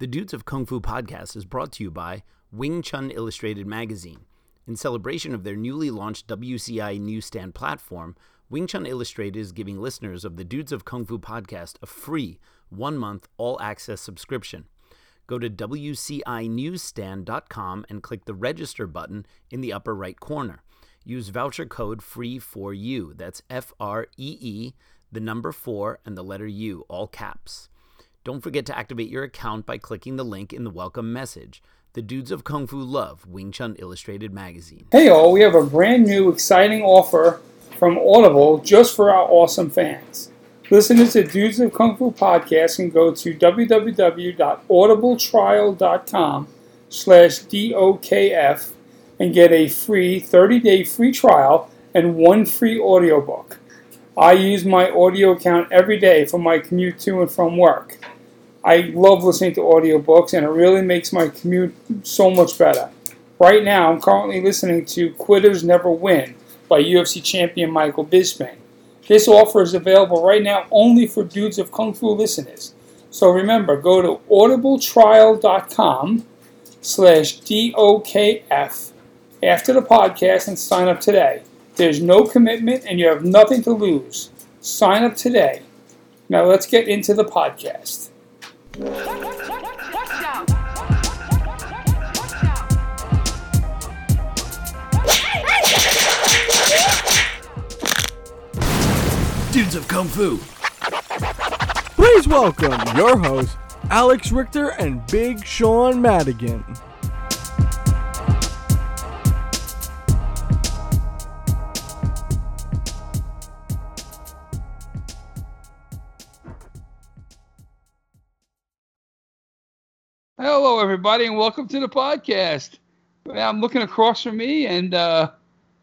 The Dudes of Kung Fu podcast is brought to you by Wing Chun Illustrated Magazine. In celebration of their newly launched WCI newsstand platform, Wing Chun Illustrated is giving listeners of the Dudes of Kung Fu podcast a free one month all access subscription. Go to WCINewsstand.com and click the register button in the upper right corner. Use voucher code FREE4U. That's F R E E, the number 4, and the letter U, all caps. Don't forget to activate your account by clicking the link in the welcome message. The Dudes of Kung Fu love Wing Chun Illustrated Magazine. Hey all, we have a brand new exciting offer from Audible just for our awesome fans. Listeners to the Dudes of Kung Fu podcast can go to www.audibletrial.com slash DOKF and get a free 30-day free trial and one free audiobook. I use my audio account every day for my commute to and from work. I love listening to audiobooks and it really makes my commute so much better. Right now, I'm currently listening to Quitters Never Win by UFC champion Michael Bisping. This offer is available right now only for Dudes of Kung Fu listeners. So remember, go to audibletrial.com slash DOKF after the podcast and sign up today. There's no commitment and you have nothing to lose. Sign up today. Now let's get into the podcast. Dudes of Kung Fu. Please welcome your hosts, Alex Richter and Big Sean Madigan. Hello, everybody, and welcome to the podcast. I'm looking across from me, and uh,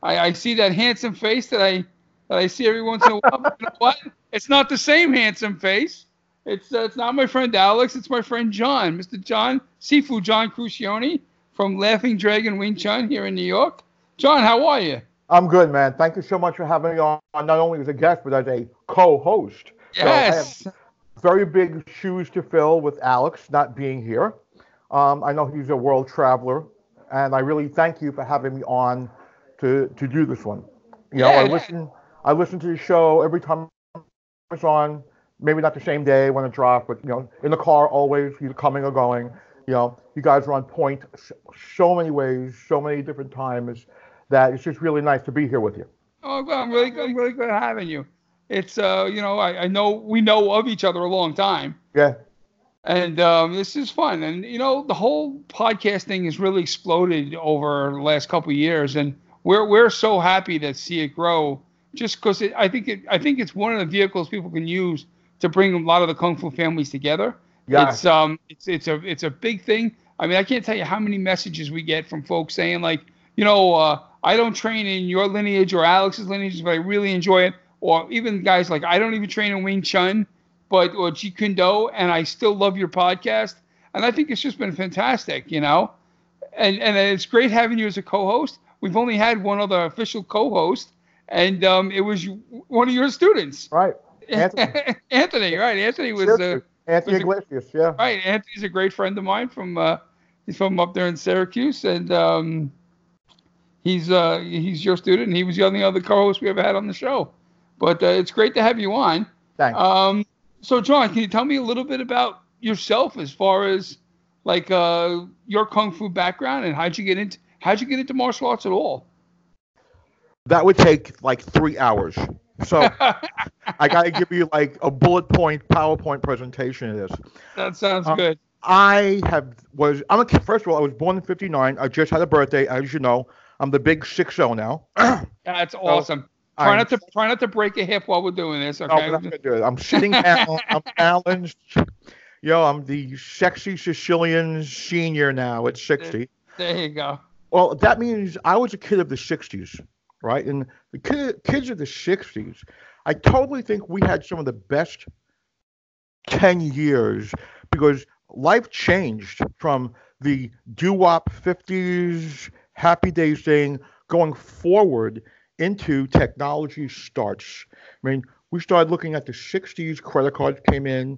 I, I, see that handsome face that I that I see every once in a while. you know what? It's not the same handsome face. It's uh, it's not my friend Alex. It's my friend John, Mr. John Sifu John Crescione from Laughing Dragon Wing Chun here in New York. John, how are you? I'm good, man. Thank you so much for having me on, not only as a guest, but as a co-host. Yes. So very big shoes to fill with Alex not being here. Um, I know he's a world traveler, and I really thank you for having me on to, to do this one. You know, Yeah. I listen I listen to the show every time it's on. Maybe not the same day when it dropped, but you know, in the car always, either coming or going. You know, you guys are on point so many ways, so many different times that it's just really nice to be here with you. Oh, well, I'm really good. I'm really good having you. It's uh, you know, I, I know we know of each other a long time. Yeah, And um, this is fun. And, you know, the whole podcasting has really exploded over the last couple of years. And we're, we're so happy to see it grow just because I think it, I think it's one of the vehicles people can use to bring a lot of the Kung Fu families together. Yeah. It's, um, it's, it's a, it's a big thing. I mean, I can't tell you how many messages we get from folks saying like, you know, uh, I don't train in your lineage or Alex's lineage, but I really enjoy it. Or even guys like, I don't even train in Wing Chun, but or Jeet Kune Do, and I still love your podcast. And I think it's just been fantastic, you know. And and it's great having you as a co-host. We've only had one other official co-host, and um, it was one of your students, right. Anthony. Anthony. Right, Anthony was uh, Anthony was a- yeah. right. Anthony's a great friend of mine from uh, he's from up there in Syracuse, and um, he's uh, he's your student, and he was the only other co-host we ever had on the show. But uh, it's great to have you on. Thanks. Um, so John, can you tell me a little bit about yourself as far as like uh, your kung fu background and how'd you get into how'd you get into martial arts at all? that would take like three hours. So I got to give you like a bullet point PowerPoint presentation of this. that sounds Um, good. I have was I'm a. First of all, I was born in '59. I just had a birthday, as you know. I'm the big six zero now. That's awesome. Try I'm- not to try not to break a hip while we're doing this. Okay. but I'm gonna do it. I'm sitting down. I'm balanced. Yo, I'm the sexy Sicilian senior now at 60. there you go. Well, that means I was a kid of the 60s, right? And the kid, kids of the 60s, I totally think we had some of the best 10 years because life changed from the doo-wop 50s, happy days thing going forward into technology starts. I mean, we started looking at the 60s, credit cards came in,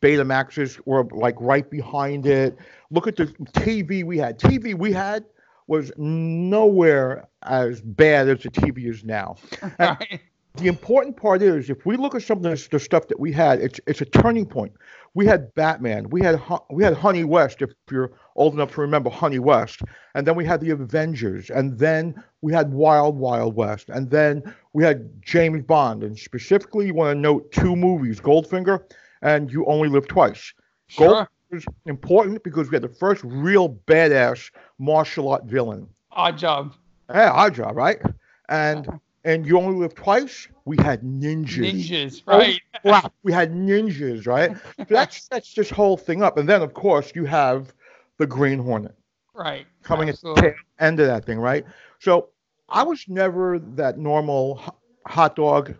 Betamaxes were like right behind it. Look at the TV we had. TV we had was nowhere as bad as the TV is now. Right. The important part is if we look at some of the, stuff that we had, it's it's a turning point. We had Batman, we had we had Honey West, if you're old enough to remember Honey West, and then we had the Avengers, and then we had Wild Wild West, and then we had James Bond, and specifically you want to note two movies, Goldfinger and You Only Live Twice. Sure. Goldfinger is important because we had the first real badass martial art villain. Oddjob. Yeah, Oddjob, right? And uh-huh. And you only live twice. We had ninjas. Ninjas, Oh, right? we had ninjas, right? So that's that's this whole thing up. And then of course you have the Green Hornet Right. coming at the end of that thing, right? So I was never that normal hot dog,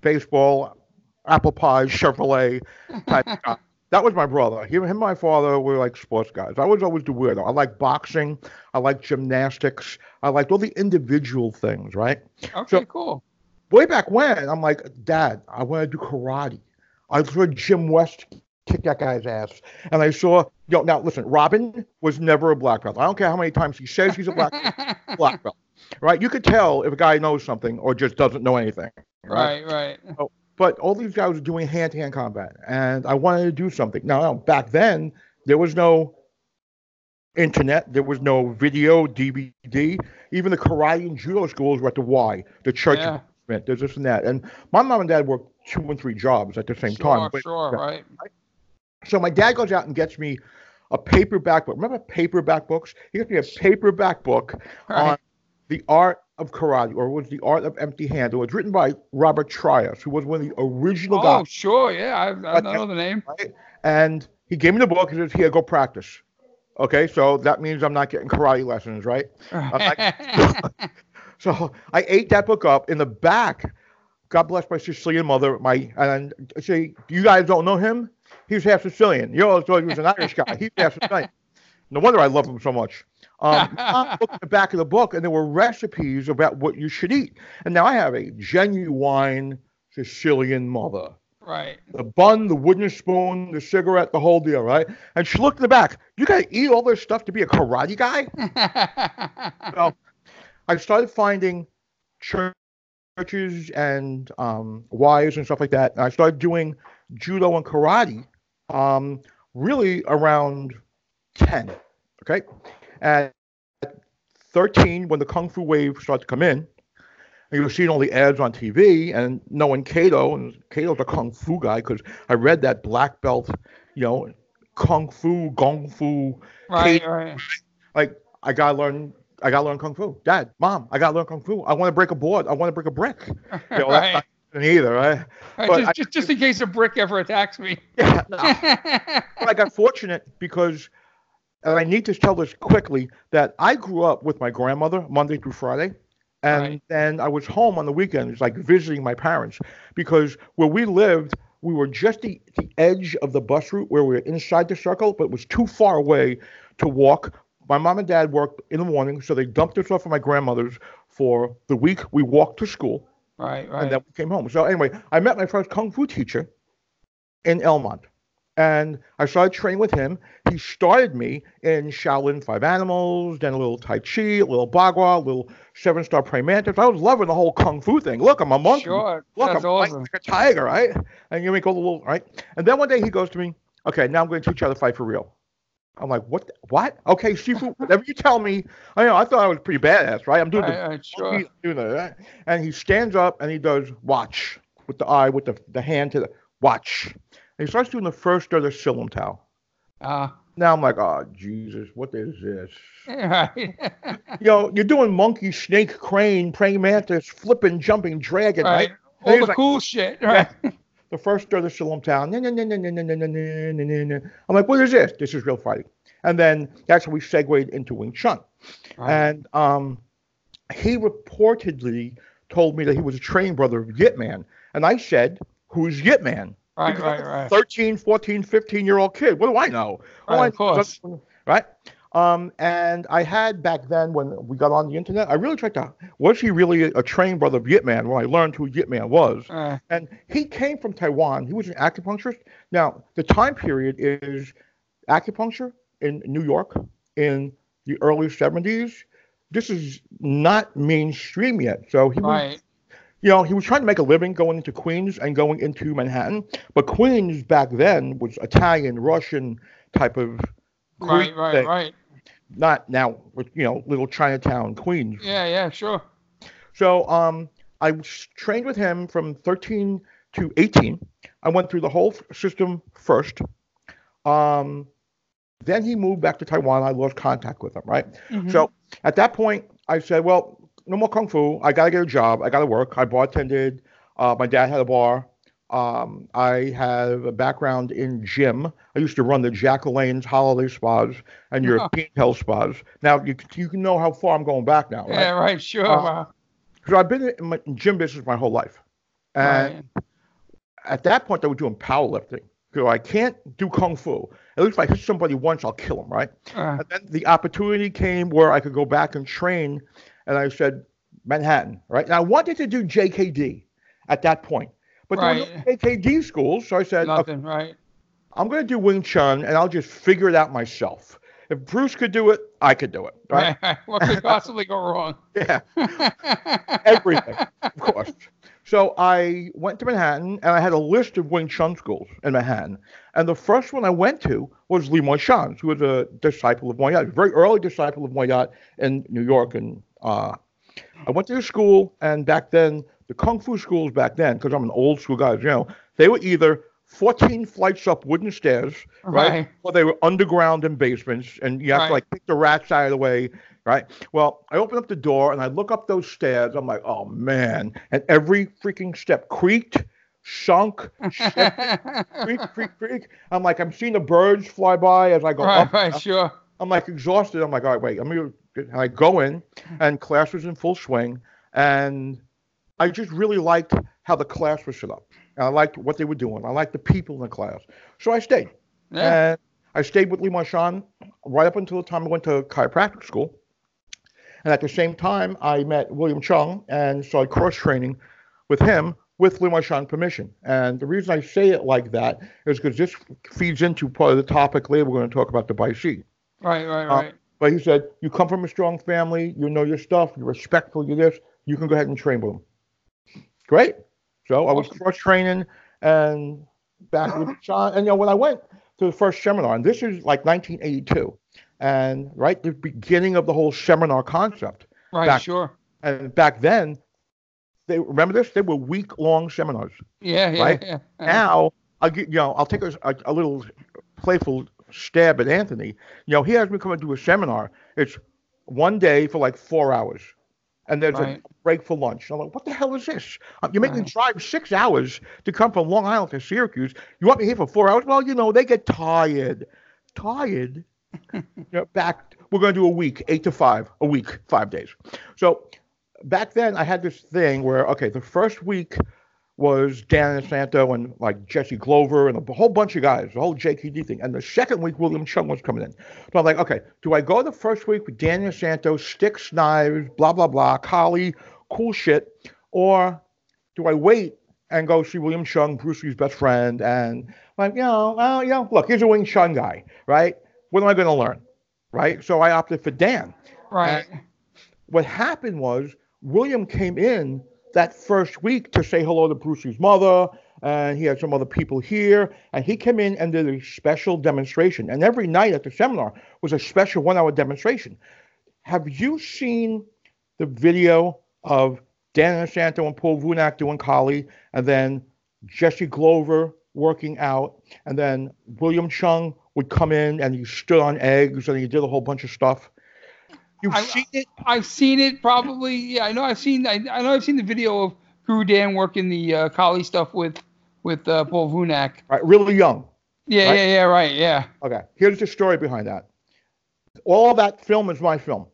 baseball, apple pie, Chevrolet type guy. That was my brother. He, him and my father were like sports guys. I was always the weirdo. I like boxing. I like gymnastics. I liked all the individual things, right? Okay, So- cool. Way back when, I'm like, Dad, I want to do karate. I saw Jim West kick that guy's ass. And I saw, you know, now listen, Robin was never a black belt. I don't care how many times he says he's a black black belt, right? You could tell if a guy knows something or just doesn't know anything, right? right, right. But all these guys were doing hand-to-hand combat, and I wanted to do something. Now, back then, there was no internet, there was no video, DVD. Even the karate and judo schools were at the Y, the church. Yeah. There's this and that, and my mom and dad worked two and three jobs at the same sure, time. But- sure, right. so my dad goes out and gets me a paperback book. Remember paperback books? He gets me a paperback book on Right. The art of karate, or was the art of empty hand. It was written by Robert Trias, who was one of the original Oh, guys, sure, yeah. I, I know the name. And he gave me the book and says, "Here, go practice." Okay, so that means I'm not getting karate lessons, right? So I ate that book up. In the back, God bless my Sicilian mother. My and say, you guys don't know him? He's half Sicilian. You always thought he was an Irish guy. He's half Sicilian. No wonder I love him so much. Um, I looked at the back of the book, and there were recipes about what you should eat. And now I have a genuine Sicilian mother. right. The bun, the wooden spoon, the cigarette, the whole deal, right? And she looked in the back. You got to eat all this stuff to be a karate guy? So I started finding churches and um, wives and stuff like that. And I started doing judo and karate um, really around 10. Okay. At 13, when the Kung Fu wave started to come in, and you were seeing all the ads on TV and knowing Kato, and Kato's a Kung Fu guy because I read that black belt, you know, Kung Fu, Gong Fu, right, Kate- right. like I gotta learn. I gotta learn kung fu. Dad, mom, I gotta learn kung fu. I want to break a board. I want to break a brick. You know, right. that's not either, right? Right, but just, I- just, just in case a brick ever attacks me. Yeah, no. I got fortunate because, and I need to tell this quickly, that I grew up with my grandmother Monday through Friday. And Right. then I was home on the weekends, like visiting my parents, because where we lived, we were just the, the edge of the bus route where we were inside the circle, but it was too far away to walk. My mom and dad worked in the morning, so they dumped us off at my grandmother's for the week. We walked to school right, right. and then we came home. So anyway, I met my first kung fu teacher in Elmont, and I started training with him. He started me in Shaolin Five Animals, then a little Tai Chi, a little Bagua, a little Seven Star Praying Mantis. I was loving the whole kung fu thing. Look, I'm a monkey. Sure. Look, That's I'm awesome. like a tiger, right? And you make all the little right. And then one day he goes to me, "Okay, now I'm going to teach you how to fight for real." I'm like, "What? What? Okay, Shifu, whatever you tell me." I know. I thought I was pretty badass, right? I'm doing the Right, right, sure. Doing right? And he stands up and he does watch with the eye, with the, the hand to the watch. And he starts doing the first of the Shillum Uh, now I'm like, oh, Jesus, what is this? Right. you know, you're doing monkey, snake, crane, praying mantis, flipping, jumping, dragon, right? right? All the like, cool shit, right? Yeah. The first of the Siu Lim Tao. I'm like, what is this? This is real fighting. And then that's how we segued into Wing Chun. Right. And um, he reportedly told me that he was a training brother of Yip Man. And I said, who's Yip Man? Right, Because right, right. 13, 14, 15 year old kid. What do I know? Right, I of course. is- Right? Um, and I had back then when we got on the internet, I really tried to was he really a trained brother of Yip Man? When I learned who Yip Man was, Uh, and he came from Taiwan. He was an acupuncturist. Now the time period is acupuncture in New York in the early 70s. This is not mainstream yet. So he was right. You know, he was trying to make a living going into Queens and going into Manhattan. But Queens back then was Italian, Russian type of Right. Greek Right. thing. Right. Not now, with, you know, little Chinatown, Queens. Yeah. Yeah. Sure. So um, I trained with him from 13 to 18. I went through the whole system first. Um, then he moved back to Taiwan. I lost contact with him, right? Mhm. So at that point, I said, well, no more kung fu. I got to get a job. I got to work. I bartended. Uh, my dad had a bar. Um, I have a background in gym. I used to run the Jack LaLanne's holiday spas and European health spas. Now you you can know how far I'm going back now, right? Yeah. Right. Sure. Uh, wow. So I've been in, my, gym business my whole life, and Right. at that point I was doing powerlifting. So I can't do kung fu. At least if I hit somebody once, I'll kill them, right? Uh, And then the opportunity came where I could go back and train, and I said Manhattan, right? And I wanted to do JKD at that point, but there were no Right. JKD schools, so I said, okay, nothing. Right. I'm going to do Wing Chun, and I'll just figure it out myself. If Bruce could do it, I could do it, right? Right. what could possibly go wrong? Yeah. everything, of course. So I went to Manhattan and I had a list of Wing Chun schools in Manhattan. And the first one I went to was Lee Moy Shan, who was a disciple of Moy Yat, a very early disciple of Moy Yat in New York. And uh, I went to school, and back then, the Kung Fu schools back then, because I'm an old school guy, you know, they were either 14 flights up wooden stairs, right? Right. Or they were underground in basements, and you have Right. to like kick the rats out of the way, right? Well, I open up the door and I look up those stairs. I'm like, oh man. And every freaking step creaked, sunk, shifted, creak, creak, creak. I'm like, I'm seeing the birds fly by as I go right. up. Right. Sure. I'm like exhausted. I'm like, all right, wait. I'm gonna. And I go in, hmm. and class was in full swing, and I just really liked how the class was set up. And I liked what they were doing. I liked the people in the class, so I stayed. Yeah. And I stayed with Lee Moy Shan right up until the time I went to chiropractic school. And at the same time, I met William Cheung and started cross training with him with Lee Moy Shan permission. And the reason I say it like that is because this feeds into part of the topic later. We're going to talk about the Bai Si. Right. Right. Right. But he said, You come from a strong family, you know your stuff, you're respectful, you're this, you can go ahead and train with him. Great. So I was cross training and back with John. And you know, when I went to the first seminar, and this is like 1982, and right the beginning of the whole seminar concept. right. back- Sure. And back then, they remember this? They were week long seminars. Yeah. Yeah. right? Yeah. Now I'll get you know I'll take a, a, a little playful stab at Anthony. You know he has me come and do a seminar. It's one day for like four hours, and there's Right. a break for lunch. I'm like, what the hell is this? Uh, You're making me drive six hours to come from Long Island to Syracuse. You want me here for four hours? Well, you know they get tired. Tired. you know, back we're going to do a week, eight to five, a week, five days. So back then I had this thing where okay, the first week was Dan Inosanto and like Jesse Glover and a whole bunch of guys, the whole JKD thing. And the second week, William Cheung was coming in. So I'm like, okay, do I go the first week with Dan Inosanto, sticks, knives, blah, blah, blah, Kali, cool shit, or do I wait and go see William Cheung, Bruce Lee's best friend, and like, you know, well, you know, look, here's a Wing Chun guy, right? What am I going to learn, right? So I opted for Dan right. what happened was William came in that first week to say hello to Brucey's mother, and he had some other people here, and he came in and did a special demonstration. And every night at the seminar was a special one-hour demonstration. Have you seen the video of Dan Inosanto and Paul Vunak doing Kali, and then Jesse Glover working out, and then William Cheung would come in and he stood on eggs and he did a whole bunch of stuff. You've I- seen it? I've seen it probably. Yeah, I know. I've seen. I, I know. I've seen the video of Guru Dan working the uh, Kali stuff with with uh, Paul Vunak. Right, really young. Yeah. Right. Yeah. Yeah. Right. Yeah. Okay, here's the story behind that. All that film is my film.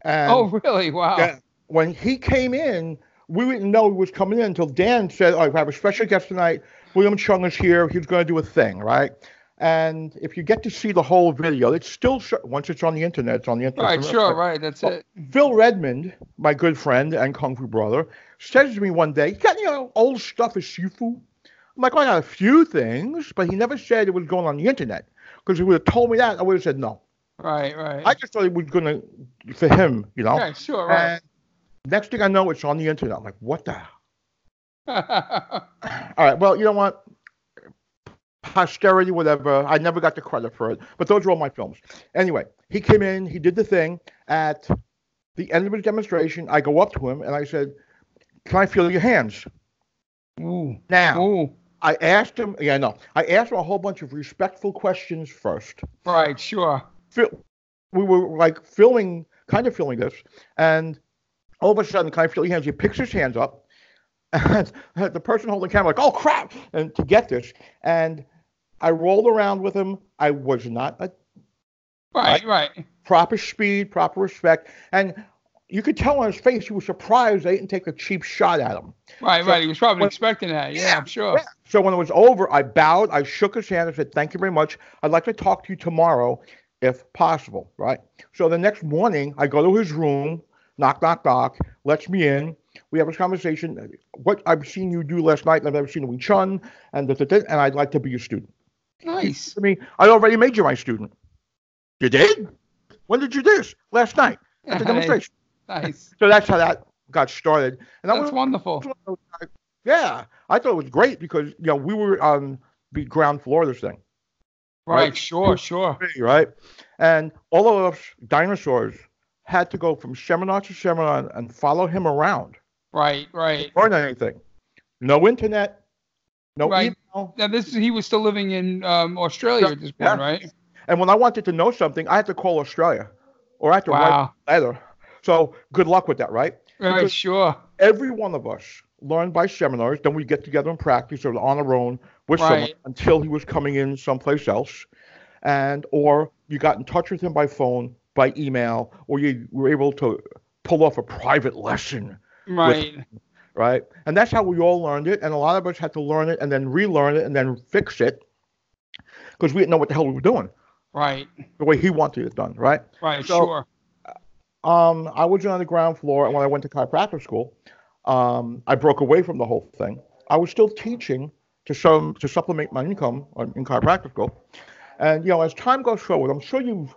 And oh, really? Wow. when he came in, we didn't know he was coming in until Dan said, "Oh, I have a special guest tonight. William Cheung is here. He's going to do a thing, right?" And if you get to see the whole video, it's still sh- once it's on the internet, it's on the internet. Right, sure, right. That's Well, it. Phil Redmond, my good friend and kung fu brother, says to me one day, "You got any old stuff of shifu?" I'm like, oh, "I got a few things," but he never said it was going on the internet. Because he would have told me that, I would have said no. Right, right. I just thought it was gonna for him, you know. yeah, sure, right. And next thing I know, it's on the internet. I'm like, "What the?" hell? All right. Well, you know what? Posterity, whatever. I never got the credit for it, but those are all my films. Anyway, he came in, he did the thing. At the end of his demonstration, I go up to him and I said, "Can I feel your hands?" Ooh, Now, ooh. I asked him. Yeah, no, I asked him a whole bunch of respectful questions first. Right, sure. We were like filming, kind of filming this, and all of a sudden, can I feel your hands? He picks his hands up, and the person holding the camera like, "Oh crap!" And to get this, and I rolled around with him. I was not a Right, right. proper speed, proper respect, and you could tell on his face he was surprised they didn't take a cheap shot at him. Right, So- right. He was probably when- expecting that. Yeah, I'm sure. Yeah. So when it was over, I bowed, I shook his hand, I said, "Thank you very much. I'd like to talk to you tomorrow, if possible." Right. So the next morning, I go to his room, knock, knock, knock, lets me in. We have a conversation. What I've seen you do last night, and I've never seen Wing Chun, and da, da, da, and I'd like to be a student. Nice. I mean, I already made you my student. You did? When did you do this? Last night at the demonstration. nice. So that's how that got started. And I That's was wonderful. yeah, I thought it was great because you know we were on the ground floor of this thing, Right, Right. sure, sure. right? And all of us dinosaurs had to go from seminar to seminar and- follow him around, Right, right. learn anything. No internet, no Right. email. Now this he was still living in um, Australia at this point, Yeah. right? And when I wanted to know something, I had to call Australia, or I had to write Wow. a letter. So good luck with that, right? Right, Because- sure. every one of us learned by seminars. Then we get together and practice or on our own with someone until he was coming in someplace else, and or you got in touch with him by phone, by email, or you were able to pull off a private lesson, Right. Right? And that's how we all learned it. And a lot of us had to learn it and then relearn it and then fix it because we didn't know what the hell we were doing Right. the way he wanted it done, right? Right, So- sure. Um, I was on the ground floor, and when I went to chiropractic school, um, I broke away from the whole thing. I was still teaching to some to supplement my income in chiropractic school, and you know, as time goes forward, I'm sure you've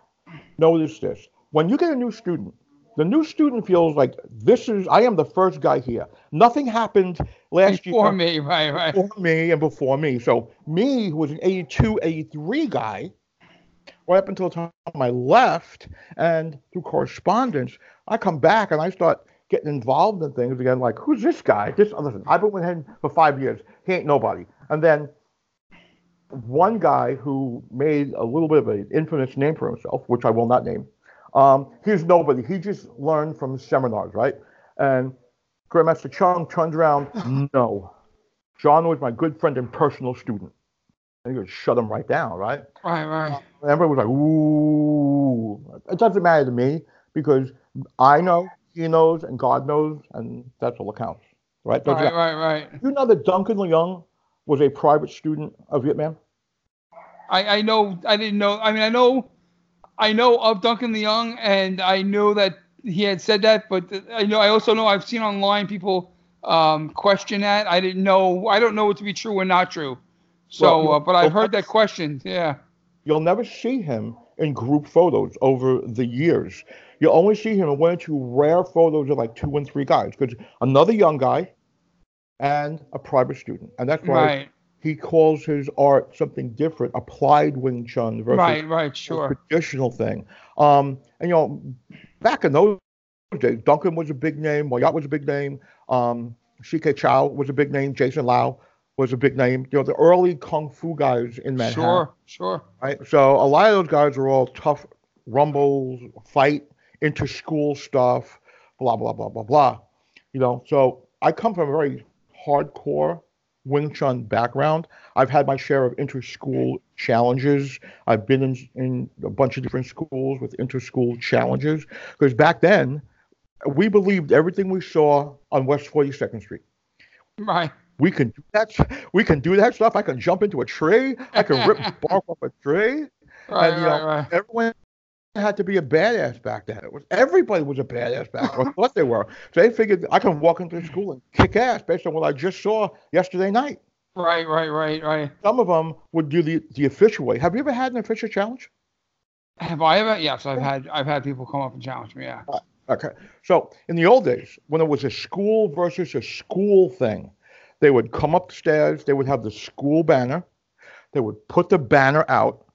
noticed this. When you get a new student, the new student feels like this is I am the first guy here. Nothing happened last Before year Before me, right, right. before me and before me. So me, who was an 82, 83 guy, right up until the time I left, and through correspondence, I come back and I start getting involved in things again. Like, who's this guy? This listen, I've been with him for five years. He ain't nobody. And then one guy who made a little bit of an infamous name for himself, which I will not name. Um, he's nobody. He just learned from seminars, right? And Grandmaster Cheung turns around, no. John was my good friend and personal student. And he would shut him right down, right? Right, right. And everybody was like, ooh. It doesn't matter to me because I know, he knows, and God knows, and that's all that counts, right? Right, right, right. You know that Duncan Leung was a private student of Yip Man? I, I know I didn't know I mean I know I know of Duncan Leung and I know that he had said that, but I know I also know I've seen online people um, question that. I didn't know I don't know it to be true or not true. So, Well, uh, but I've heard that question. Yeah. You'll never see him in group photos over the years. You'll only see him in one or two rare photos of like two and three guys because another young guy and a private student. And that's why Right. He calls his art something different, applied Wing Chun versus Right. Right. a Sure. traditional thing. Um, and you know, back in those days, Duncan was a big name, Moy Yat was a big name, um, CK Chow was a big name, Jason Lau was a big name. You know, the early kung fu guys in Manhattan Sure. Sure. right? So a lot of those guys were all tough rumbles, fight, inter-school stuff, blah blah blah blah blah. You know, so I come from a very hardcore Wing Chun background. I've had my share of inter-school challenges. I've been in, in a bunch of different schools with inter-school challenges because back then we believed everything we saw on West 42nd Street. Right. We can do that. We can do that stuff. I can jump into a tree. I can rip bark off a tree. Right, and you right, know, right. everyone had to be a badass back then. It was everybody was a badass back then. what they were. So they figured I can walk into school and kick ass based on what I just saw yesterday night. Right, right, right, right. Some of them would do the, the official way. Have you ever had an official challenge? Have I ever? Yes, I've had I've had people come up and challenge me. Yeah. Uh, okay. So in the old days, when it was a school versus a school thing, they would come upstairs, they would have the school banner, they would put the banner out,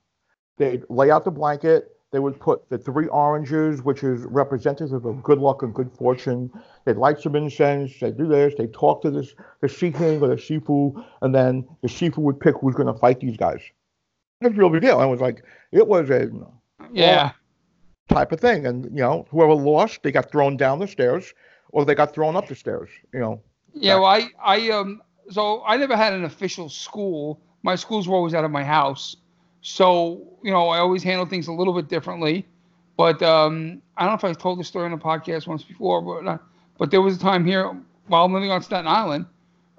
they'd lay out the blanket, they would put the three oranges, which is representative of good luck and good fortune. They'd light some incense, they'd do this, they'd talk to this the Shiking or the Shifu, and then the Shifu would pick who's gonna fight these guys. It was a real big deal. I was like, it was a Yeah. type of thing. And you know, whoever lost, they got thrown down the stairs, or they got thrown up the stairs. You know, Yeah, well, I, I, um, so I never had an official school. My schools were always out of my house. So, you know, I always handle things a little bit differently. But um, I don't know if I told the story on the podcast once before, but, uh, but there was a time here while living on Staten Island,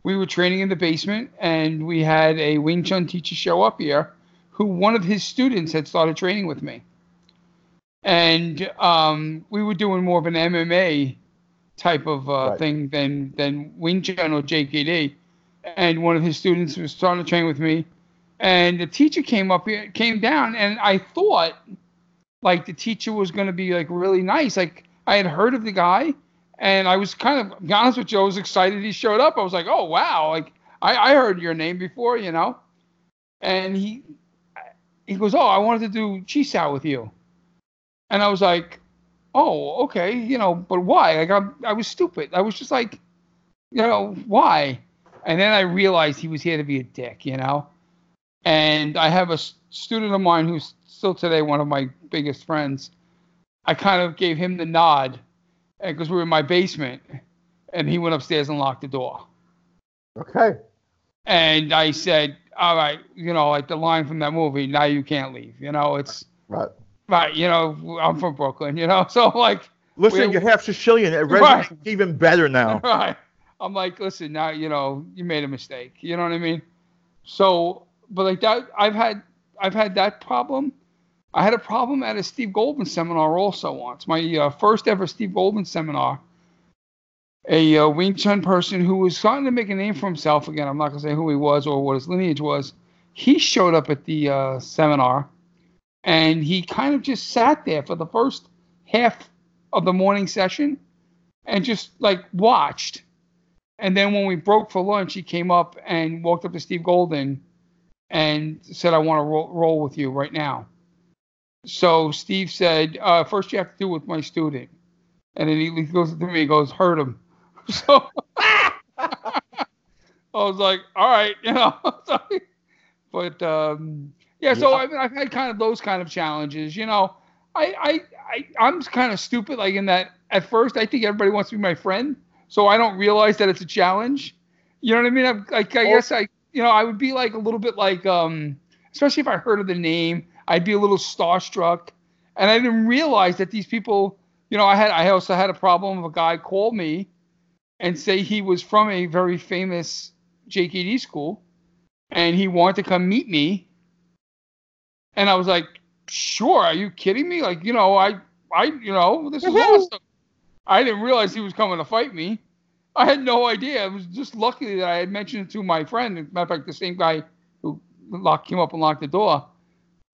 we were training in the basement and we had a Wing Chun teacher show up here who one of his students had started training with me. And um, we were doing more of an MMA type of uh, Right. thing than than Wing Chun or JKD. And one of his students was starting to train with me, and the teacher came up here, came down, and I thought like the teacher was going to be like really nice. Like I had heard of the guy, and I was kind of, be honest with you, I was excited he showed up. I was like, oh wow, like I, I heard your name before, you know. And he he goes, oh, I wanted to do Chisao with you, and I was like, oh, okay, you know, but why? Like I, I was stupid. I was just like, you know, why? And then I realized he was here to be a dick, you know. And I have a student of mine who's still today one of my biggest friends. I kind of gave him the nod eh, because we were in my basement, and he went upstairs and locked the door. okay, And I said, "All right, you know, like the line from that movie, now you can't leave." You know, it's right. right. You know, I'm from Brooklyn. You know, so like, Listen, you're half Sicilian. It Right. even better now. right. I'm like, listen, now you know you made a mistake. You know what I mean? So, but like that, I've had I've had that problem. I had a problem at a Steve Goldman seminar also once. My uh, first ever Steve Goldman seminar. A uh, Wing Chun person who was starting to make a name for himself again. I'm not gonna say who he was or what his lineage was. He showed up at the uh, seminar, and he kind of just sat there for the first half of the morning session, and just like watched. And then when we broke for lunch, he came up and walked up to Steve Golden and said, I want to roll, roll with you right now. So Steve said, uh, First, you have to do with my student. And then he goes to me, he goes, Hurt him. So I was like, All right, you know. But um, yeah, so Yeah. I mean, I've had kind of those kind of challenges, you know. I, I, I I'm kind of stupid, like in that at first I think everybody wants to be my friend, so I don't realize that it's a challenge. You know what I mean? I'm, like I guess I, you know, I would be like a little bit like, um, especially if I heard of the name, I'd be a little starstruck, and I didn't realize that these people, you know, I had I also had a problem of a guy call me and say he was from a very famous JKD school, and he wanted to come meet me, and I was like, sure, are you kidding me? Like, you know, I, I, you know, this is awesome. I didn't realize he was coming to fight me. I had no idea. It was just lucky that I had mentioned it to my friend. Matter of fact, the same guy who locked came up and locked the door.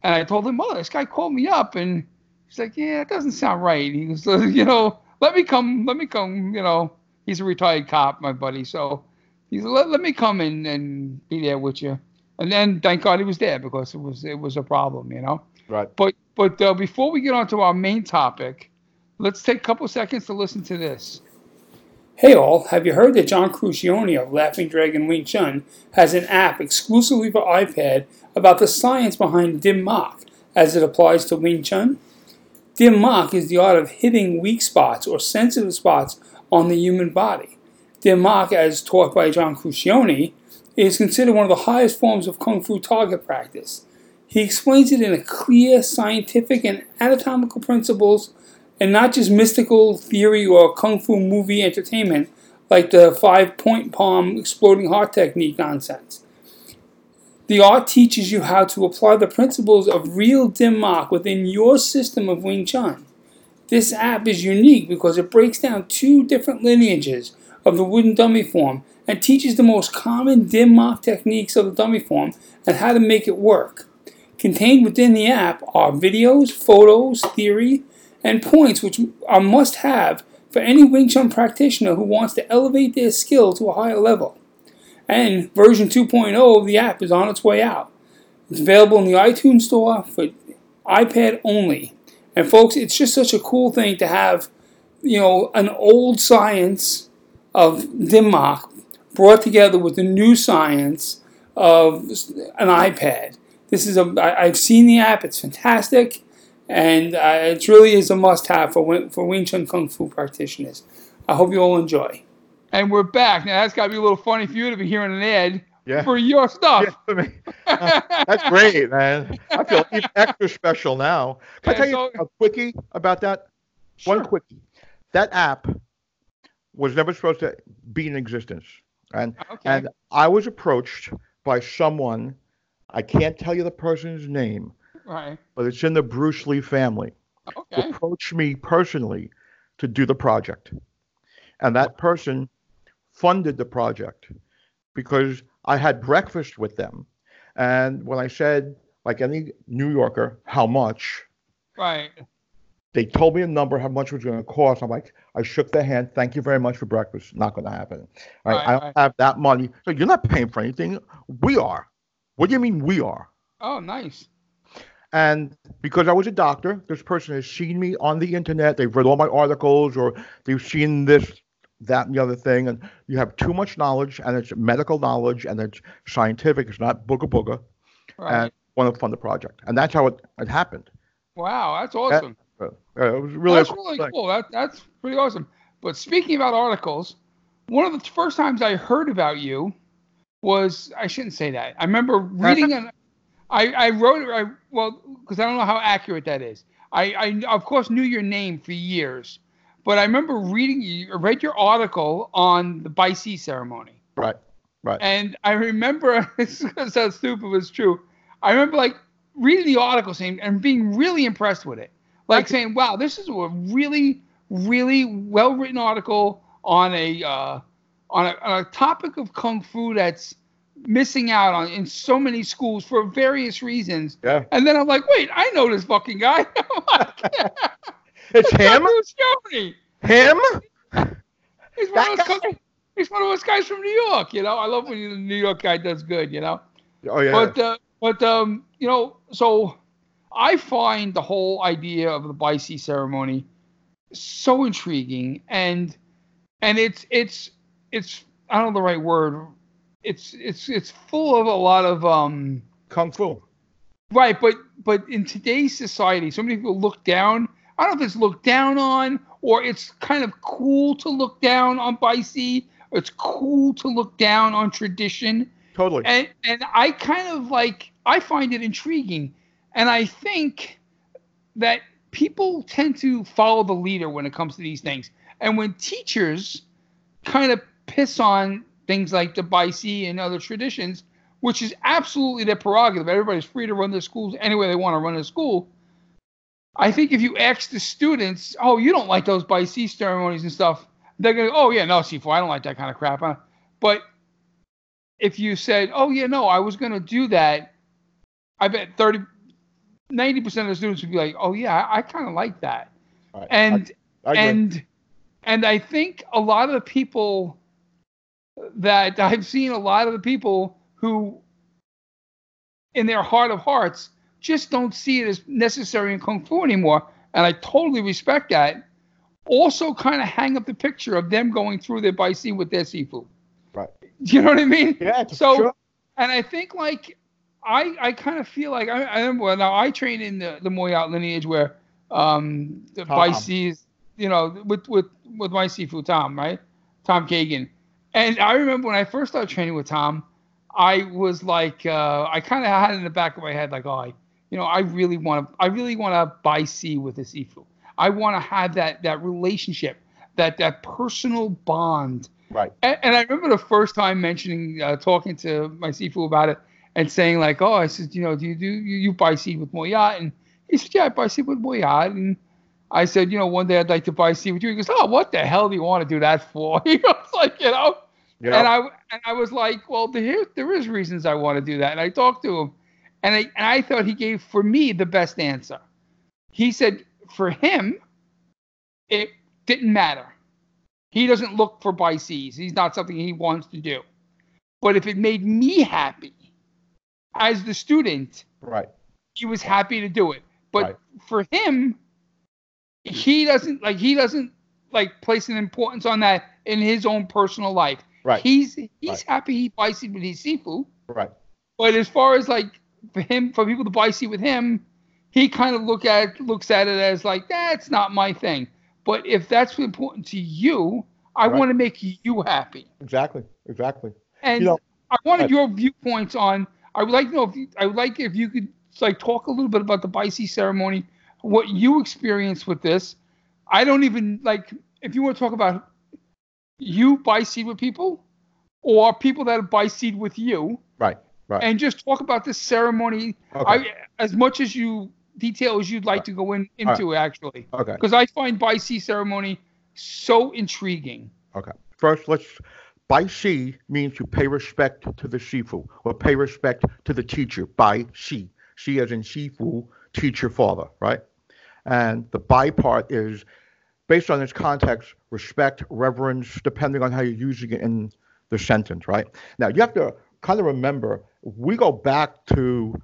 And I told him, "Well, this guy called me up, and he's like, yeah, it doesn't sound right." He was, you know, let me come, let me come. You know, he's a retired cop, my buddy, so he's let, let me come in and be there with you. And then thank God he was there because it was it was a problem, you know. Right. But but uh, before we get on to our main topic, let's take a couple seconds to listen to this. Hey all, have you heard that John Crescione of Laughing Dragon Wing Chun has an app exclusively for iPad about the science behind Dim Mak as it applies to Wing Chun? Dim Mak is the art of hitting weak spots or sensitive spots on the human body. Dim Mak, as taught by John Crescione, is considered one of the highest forms of Kung Fu target practice. He explains it in a clear, scientific, and anatomical principles and not just mystical theory or kung fu movie entertainment like the five point palm exploding heart technique nonsense. The art teaches you how to apply the principles of real dim mak within your system of Wing Chun. This app is unique because it breaks down two different lineages of the wooden dummy form and teaches the most common dim mak techniques of the dummy form and how to make it work. Contained within the app are videos, photos, theory, and points which are must have for any Wing Chun practitioner who wants to elevate their skill to a higher level. And version 2.0 of the app is on its way out. It's available in the iTunes Store for iPad only. And folks, it's just such a cool thing to have, you know, an old science of dim mak brought together with the new science of an iPad. This is a I, I've seen the app; it's fantastic, and uh, it really is a must-have for for Wing Chun Kung Fu practitioners. I hope you all enjoy. And we're back now. That's got to be a little funny for you to be hearing an ad Yeah. for your stuff. Yeah, I mean, uh, that's great, man. I feel even extra special now. Can I Yeah, tell you a quickie about that? One quickie. That app was never supposed to be in existence, and Okay. and I was approached by someone. I can't tell you the person's name, right. but it's in the Bruce Lee family. Okay. approached me personally to do the project. And that person funded the project because I had breakfast with them. And when I said, like any New Yorker, how much, Right. they told me a number, how much it was going to cost. I'm like, I shook their hand. Thank you very much for breakfast. Not going to happen. Right, Right, I don't right. have that money. So you're not paying for anything. We are. What do you mean we are? Oh, nice. And because I was a doctor, this person has seen me on the internet. They've read all my articles or they've seen this, that, and the other thing. And you have too much knowledge, and it's medical knowledge, and it's scientific. It's not booga booga. Right. And want to fund the project. And that's how it, it happened. wow, that's awesome. Uh, uh, it was really that's cool really thing. cool. That that's pretty awesome. But speaking about articles, one of the first times I heard about you was I shouldn't say that. I remember reading an. I I wrote it. I well because I don't know how accurate that is. I I of course knew your name for years, but I remember reading you read your article on the Bai Si ceremony. Right. Right. And I remember, it's gonna stupid, but it's true. I remember like reading the article saying and being really impressed with it. Like saying, wow, this is a really, really well written article on a uh, on a, on a topic of kung fu that's missing out on in so many schools for various reasons. yeah. And then I'm like, wait, I know this fucking guy. Like, It's him? Him? He's one, of those guy? guys, he's one of those guys from New York, you know. I love when the New York guy does good, you know. Oh, yeah. But uh, but um, you know, so I find the whole idea of the Bai ceremony so intriguing, and and it's it's it's I don't know the right word. It's it's it's full of a lot of um Kung Fu. right, but but in today's society, so many people look down. I don't know if it's looked down on or it's kind of cool to look down on or it's cool to look down on tradition Totally. and and I kind of like I find it intriguing, and I think that people tend to follow the leader when it comes to these things, and when teachers kind of piss on things like the Bai Si and other traditions, which is absolutely their prerogative. Everybody's free to run their schools any way they want to run a school. I think if you ask the students, oh, you don't like those Bai Si ceremonies and stuff, they're going to, oh, yeah, no, Sifu, I don't like that kind of crap. Huh? But if you said, "Oh yeah, no, I was going to do that," I bet 30 90% of the students would be like, "Oh yeah, I, I kind of like that." Right. And I agree. and and I think a lot of the people that I've seen a lot of the people who in their heart of hearts just don't see it as necessary in kung fu anymore and I totally respect that also kind of hang up the picture of them going through their Si with their Sifu. Right. You know what I mean? yeah, So, sure. and I think like I I kind of feel like I, I remember now I trained in the the Moy Yat lineage where um the Tom. Bai you know, with with with my Sifu Tom, right? Tom Kagan. And I remember when I first started training with Tom, I was like uh I kind of had in the back of my head like, oh, I, you know, I really want to I really want to Bai Si with the Sifu. I want to have that that relationship, that that personal bond Right. And, and I remember the first time mentioning, uh, talking to my Sifu about it and saying like, oh, I said, you know, do you do you, you Bai Si with Moy Yat? And he said, yeah, I Bai Si with Moy Yat. And I said, you know, one day I'd like to buy with you. He goes, oh, what the hell do you want to do that for? He goes like, you know. Yeah. And I and I was like, well, there there is reasons I want to do that. And I talked to him, and I and I thought he gave for me the best answer. He said for him, it didn't matter. He doesn't look for buy C's. He's not something he wants to do. But if it made me happy as the student, right. he was happy to do it. But Right. for him, he doesn't like he doesn't like place an importance on that in his own personal life. Right. He's he's Right. happy he buys seed with his seafood. Right. But as far as like for him, for people to buy seed with him, he kind of look at looks at it as like that's not my thing. But if that's important to you, I Right. want to make you happy. Exactly. Exactly. And You know, I wanted right. your viewpoints on. I would like to know if you, I would like if you could like talk a little bit about the Bicey ceremony, what you experienced with this. I don't even like if you want to talk about you buy seed with people, or people that buy seed with you, Right. Right. and just talk about this ceremony. Okay. I as much as you detail as you'd like to go in into actually, okay. because I find buy seed ceremony so intriguing. Okay. First, let's. By si means to pay respect to the shifu or pay respect to the teacher. By si, si as in shifu, teacher, father, right? And the by part is based on its context, respect, reverence, depending on how you're using it in the sentence, right? Now you have to kind of remember we go back to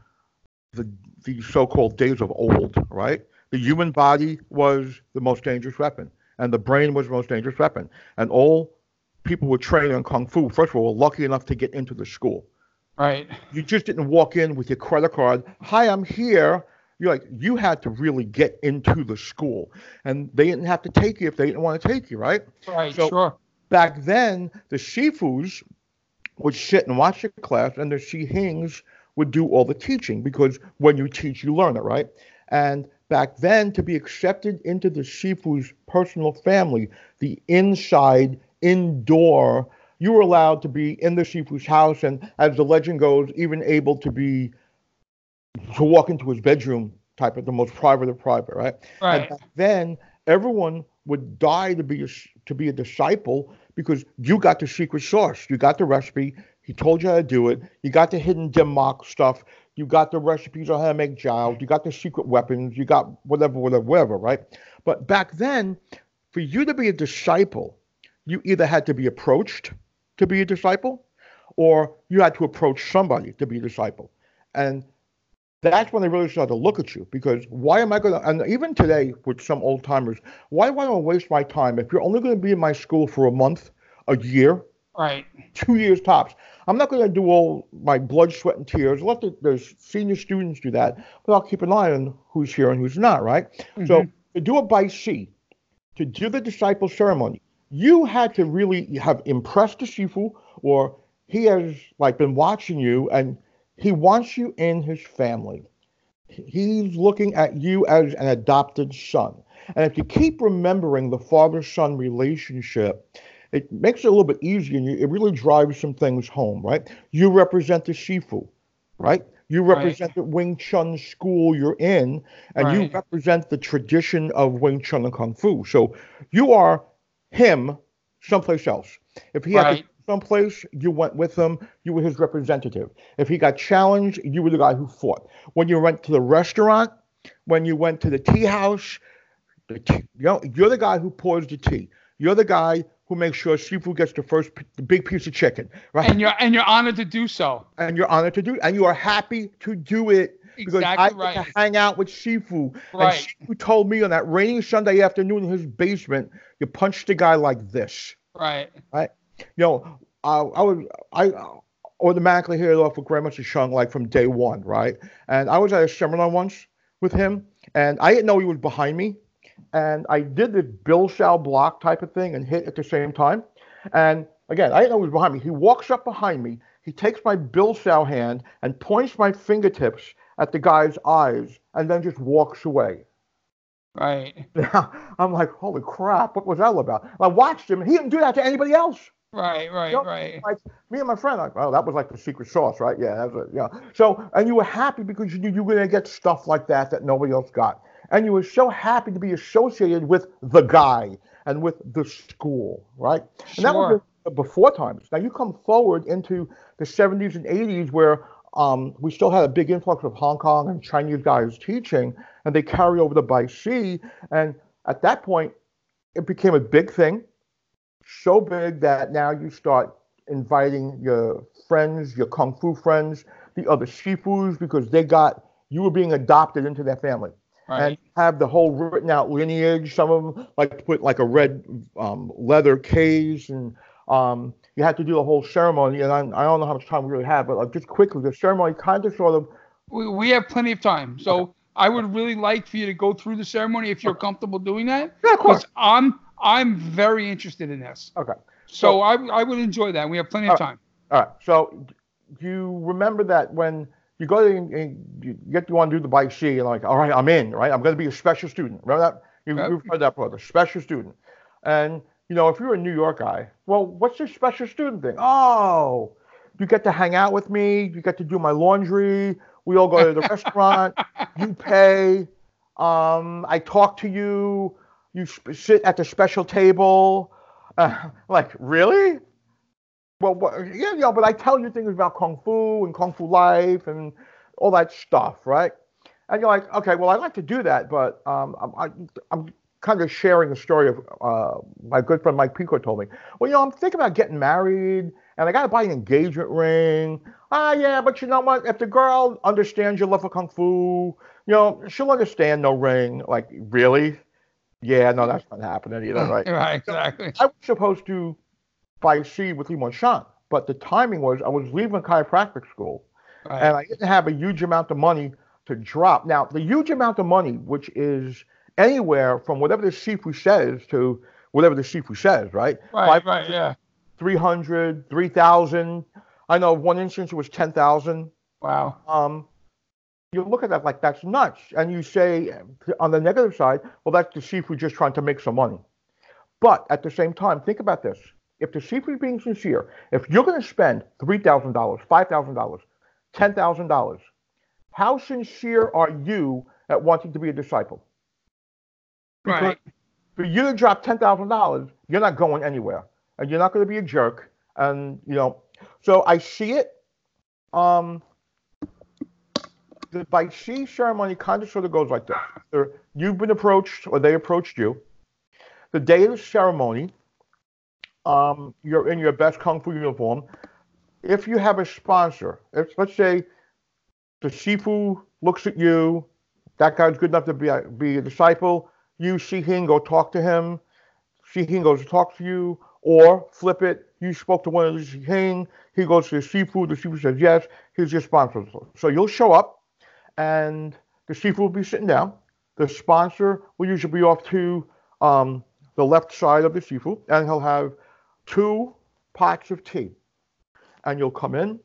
the the so-called days of old, right? The human body was the most dangerous weapon, and the brain was the most dangerous weapon, and all people were trained in kung fu. First of all, were lucky enough to get into the school. Right. You just didn't walk in with your credit card. Hi, I'm here. You're like you had to really get into the school, and they didn't have to take you if they didn't want to take you, right? Right. So- sure. Back then, the shifus would sit and watch the class, and the shihings would do all the teaching because when you teach, you learn it, right? And back then, to be accepted into the shifu's personal family, the inside, indoor, you were allowed to be in the shifu's house, and as the legend goes, even able to be to walk into his bedroom, type of the most private of private, right? Right. And back then, everyone would die to be a, to be a disciple because you got the secret sauce. You got the recipe. He told you how to do it. You got the hidden Dim Mak stuff. You got the recipes on how to make jiles. You got the secret weapons. You got whatever, whatever, whatever, right? But back then, for you to be a disciple, you either had to be approached to be a disciple or you had to approach somebody to be a disciple. And that's when they really start to look at you because why am I going to, and even today with some old timers, why do I want to waste my time if you're only going to be in my school for a month, a year, Right. two years tops? I'm not going to do all my blood, sweat, and tears. Let the, the senior students do that, but I'll keep an eye on who's here and who's not, right? So mm-hmm. to do it by sea, to do the disciple ceremony, you had to really have impressed the shifu, or he has like been watching you, and he wants you in his family. He's looking at you as an adopted son. And if you keep remembering the father son relationship, it makes it a little bit easier and it really drives some things home, right? You represent the Shifu, right? You Right. represent the Wing Chun school you're in, and you represent the tradition of Wing Chun and Kung Fu. So you are him someplace else. If he had to Right. Someplace, you went with him, you were his representative. If he got challenged, you were the guy who fought. When you went to the restaurant, when you went to the tea house, the tea, you know, you're the guy who pours the tea. You're the guy who makes sure Shifu gets the first, p- the big piece of chicken, right? And you're and you're honored to do so. and you're honored to do, and you are happy to do it because I Exactly get right. to hang out with Shifu. Right. And Shifu told me on that rainy Sunday afternoon in his basement, you punched a guy like this. Right. You know, I, I was I automatically hit it off with Grandmaster Cheung like from day one, right? And I was at a seminar once with him, and I didn't know he was behind me, and I did the Biu Sao block type of thing and hit at the same time, and again I didn't know he was behind me. He walks up behind me, he takes my Biu Sao hand and points my fingertips at the guy's eyes, and then just walks away. Right. I'm like, holy crap, what was that all about? I watched him, and he didn't do that to anybody else. Right, right, You know, right. Like me and my friend, like, oh, that was like the secret sauce, right? Yeah, that's it. Yeah. So, and you were happy because you knew you were going to get stuff like that that nobody else got, and you were so happy to be associated with the guy and with the school, right? And that was the before times. Now you come forward into the 70s and 80s where um, we still had a big influx of Hong Kong and Chinese guys teaching, and they carry over the Bai Shi. And at that point, it became a big thing, so big that now you start inviting your friends, your kung fu friends, the other shifus, because they got you were being adopted into their family Right. and have the whole written out lineage. Some of them like to put like a red um, leather case, and um, you have to do the whole ceremony. And I, I don't know how much time we really have, but like just quickly, the ceremony kind of sort of we, we have plenty of time. So I would really like for you to go through the ceremony if you're comfortable doing that. yeah, of course. I'm I'm very interested in this. Okay, So I, I would enjoy that. We have plenty of time. all right. So you remember that when you go to and you get you want to do the Bai Si, and like, all right, I'm in, right? I'm going to be a special student. Remember that? You. You've heard that before, the special student. And you know, if you're a New York guy, well, what's your special student thing? Oh, you get to hang out with me. You get to do my laundry. We all go to the restaurant. You pay. Um, I talk to you. You sit at the special table. Uh, like, really? Well, what, yeah, yeah, but I tell you things about kung fu and kung fu life and all that stuff, right? And you're like, okay, well, I'd like to do that, but um, I'm, I, I'm kind of sharing the story of uh, my good friend Mike Pico told me. Well, you know, I'm thinking about getting married, and I got to buy an engagement ring. Ah, yeah, but you know what? If the girl understands your love for kung fu, you know, she'll understand no ring. Like, really? Yeah, no, that's not happening either, right? Right, exactly. I was supposed to Bai Si with Lee Shan, but the timing was I was leaving chiropractic school Right. and I didn't have a huge amount of money to drop. Now, the huge amount of money, which is anywhere from whatever the Shifu says to whatever the Shifu says, right? right, right, yeah. 300, 3,000. I know one instance it was 10,000. Wow. Um, you look at that like that's nuts. And you say, on the negative side, well, that's the Shifu just trying to make some money. But at the same time, think about this. If the is being sincere, if you're going to spend $3,000, $5,000, $10,000, how sincere are you at wanting to be a disciple? Because Right. for you to drop ten thousand dollars, you're not going anywhere, and you're not going to be a jerk. And you know, so I see it. Um, the Bai Si ceremony kind of sort of goes like this: you've been approached, or they approached you. The day of the ceremony, um, you're in your best kung fu uniform. If you have a sponsor, if let's say the Shifu looks at you, that guy's good enough to be a, be a disciple. You see him, go talk to him. See him goes to talk to you, or flip it. You spoke to one of the Hing. He goes to the Shifu. The Shifu says yes. Here's your sponsor. So you'll show up, and the Shifu will be sitting down. The sponsor will usually be off to um, the left side of the Shifu, and he'll have two pots of tea. And you'll come in,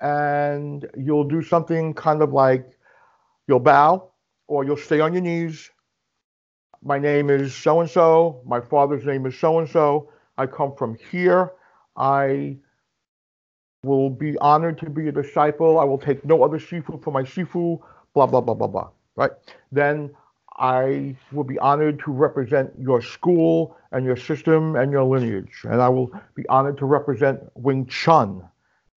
and you'll do something kind of like you'll bow or you'll stay on your knees. My name is so and so. My father's name is so and so. I come from here. I will be honored to be a disciple. I will take no other shifu for my shifu. Blah blah blah blah blah. Right? Then I will be honored to represent your school and your system and your lineage, and I will be honored to represent Wing Chun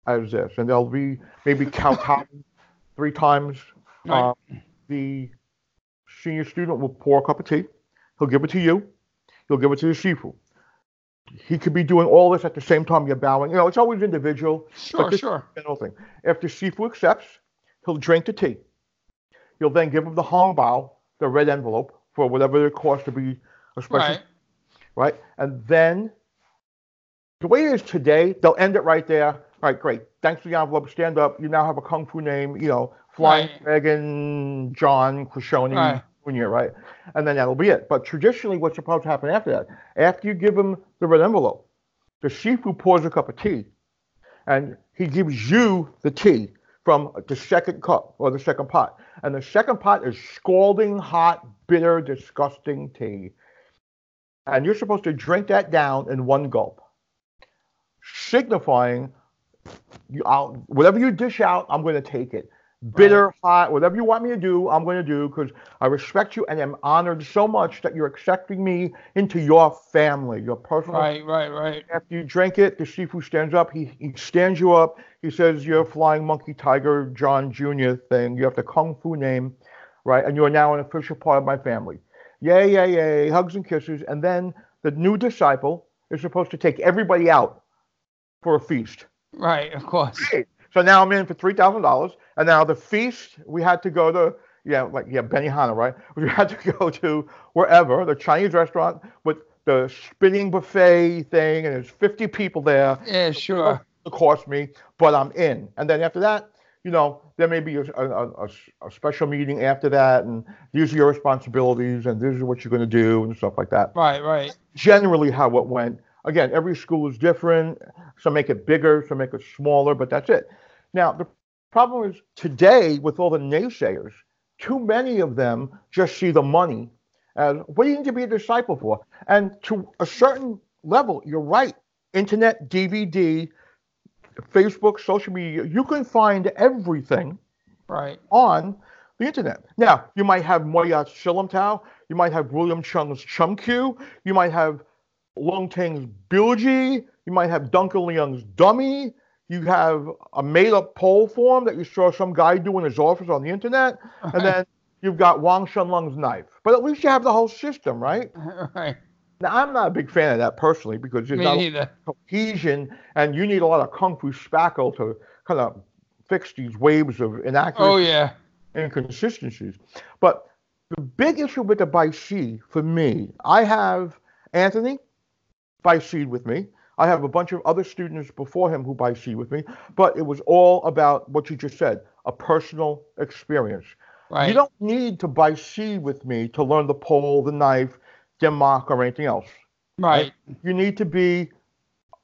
as this. And there'll be maybe kowtow three times. Right. Um, the senior student will pour a cup of tea. He'll give it to you. He'll give it to the shifu. He could be doing all this at the same time you're bowing. You know, it's always individual. Sure, sure. general thing. If the shifu accepts, he'll drink the tea. He'll then give him the hong bao, the red envelope, for whatever it costs to be a special Right. right? And then the way it is today, they'll end it right there. All right, great. Thanks for the envelope. Stand up. You now have a kung fu name. You know, Flying Right. Dragon John Crescione Right. Jr. Right, and then that'll be it. But traditionally, what's supposed to happen after that? After you give him the red envelope, the shifu pours a cup of tea, and he gives you the tea from the second cup or the second pot. And the second pot is scalding hot, bitter, disgusting tea and you're supposed to drink that down in one gulp. signifying you, whatever you dish out, I'm going to take it. Bitter, hot, whatever you want me to do, I'm going to do because I respect you and am honored so much that you're accepting me into your family, your personal. Right, right, right. After you drink it, the Shifu stands up. He, he stands you up. He says, You're a Flying Monkey Tiger John Jr. thing. You have the Kung Fu name, right? And you are now an official part of my family. Yay, yay, yay. Hugs and kisses. And then the new disciple is supposed to take everybody out for a feast. Right, of course. So now I'm in for three thousand dollars, and now the feast we had to go to, yeah, like yeah, Benihana, right? We had to go to wherever the Chinese restaurant with the spinning buffet thing, and there's 50 people there. Yeah, sure. It cost me, but I'm in. And then after that, you know, there may be a, a, a, a special meeting after that, and these are your responsibilities, and this is what you're going to do, and stuff like that. Right, right. Generally, how it went. Again, every school is different. Some make it bigger, some make it smaller, but that's it. Now, the problem is today, with all the naysayers, too many of them just see the money as what do you need to be a disciple for? And to a certain level, you're right. Internet, DVD, Facebook, social media, you can find everything Right. on the internet. Now, you might have Moy Yat Shilamtao, you might have William Cheung's Chumq, you might have Leung Ting's Bilji, you might have Duncan Leung's Dummy, you have a made up pole form that you saw some guy do in his office on the internet, and then you've got Wong Shun Leung's knife. But at least you have the whole system, right? right. Now, I'm not a big fan of that personally because there's Me not neither. cohesion and you need a lot of kung fu spackle to kind of fix these waves of inaccuracy Oh yeah. inconsistencies. But the big issue with the Baishi for me, I have Anthony Baishi with me. I have a bunch of other students before him who Baishi with me, but it was all about what you just said, a personal experience. Right. You don't need to Baishi with me to learn the pole, the knife, Dim Mak, or anything else. right. You need to be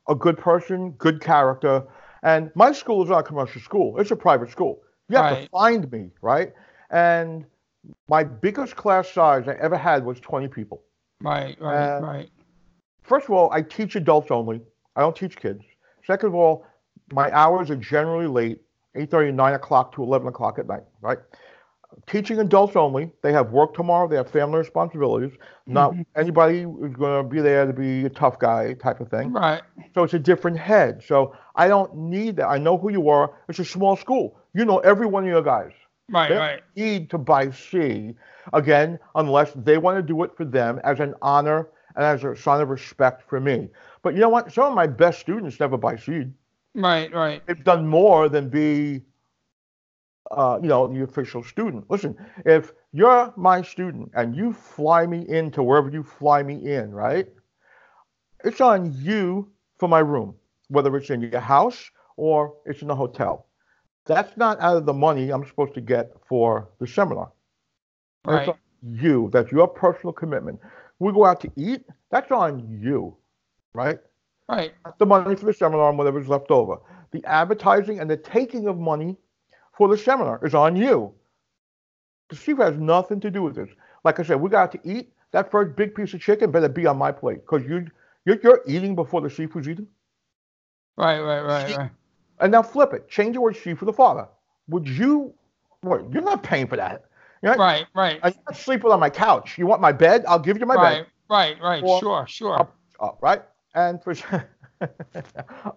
a good person, good character. And my school is not a commercial school, it's a private school. You have to find me, right? And my biggest class size I ever had was 20 people. Right. Right. Uh, right. First of all, I teach adults only. I don't teach kids. Second of all, my hours are generally late, 8.30, 9 o'clock to 11 o'clock at night, right? Teaching adults only. They have work tomorrow. They have family responsibilities. Not mm-hmm. anybody is going to be there to be a tough guy type of thing. Right. So it's a different head. So I don't need that. I know who you are. It's a small school. You know every one of your guys. Right. They Right. need to Bai Si again unless they want to do it for them as an honor and as a sign of respect for me. But you know what? Some of my best students never buy seed. Right. Right. They've done more than be, uh, you know, the official student. Listen, if you're my student and you fly me into wherever you fly me in, right? It's on you for my room, whether it's in your house or it's in a hotel. That's not out of the money I'm supposed to get for the seminar. Right. on you. That's your personal commitment. We go out to eat. That's on you, right? Right. The money for the seminar and whatever's left over. The advertising and the taking of money for the seminar is on you. The chief has nothing to do with this. Like I said, we got to eat. That first big piece of chicken better be on my plate because you, you're, you're eating before the chief was eating. Right. Right. Right. Right. And now flip it. Change the word chief for the father. Would you? What? You're not paying for that. You're not, Right. Right. I'm not sleeping on my couch. You want my bed? I'll give you my Right. bed. Right. Right. Or- Sure. Sure. up, up, right? And for sure.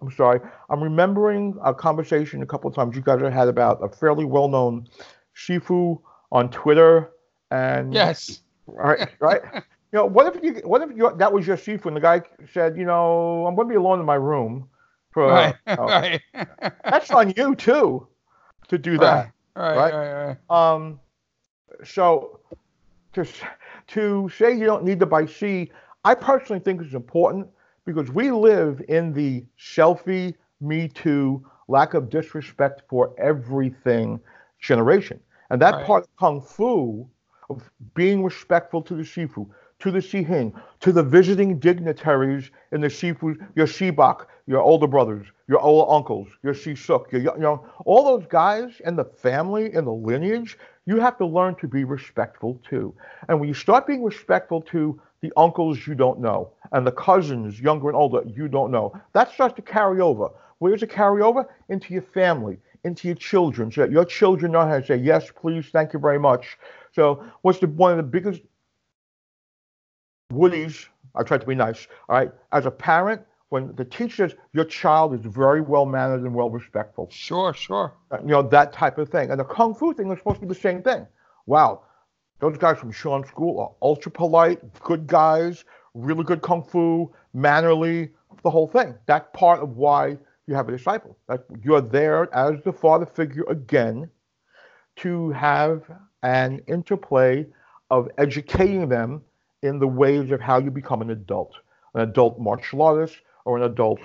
I'm sorry, I'm remembering a conversation a couple of times you guys have had about a fairly well-known Shifu on Twitter, and Yes. right, right. You know, what if you, what if you, that was your Shifu, and the guy said, you know, I'm going to be alone in my room for, Right. know, Right. that's on you too, to do that. Right. right? Right. Right. Um, so to to say you don't need to Bai Si, I personally think is important because we live in the selfie, me too, lack of disrespect for everything generation, and that Right. part of kung fu of being respectful to the shifu, to the shihing, to the visiting dignitaries in the shifu, your shibak, your older brothers, your old uncles, your sisuk, your you know, all those guys in the family, in the lineage, you have to learn to be respectful too. And when you start being respectful to the uncles you don't know and the cousins, younger and older, you don't know, that starts to carry over. Where does it carry over? Into your family, into your children, so that your children know how to say yes, please, thank you very much. So, what's the one of the biggest woodies? I try to be nice. All right, as a parent, when the teacher says your child is very well mannered and well respectful. Sure, sure. Uh, You know, that type of thing. And the Kung Fu thing is supposed to be the same thing. Wow, those guys from Sean School are ultra polite, good guys, really good Kung Fu, mannerly, the whole thing. That's part of why you have a disciple. That you're there as the father figure again to have an interplay of educating them in the ways of how you become an adult, an adult martial artist or an adult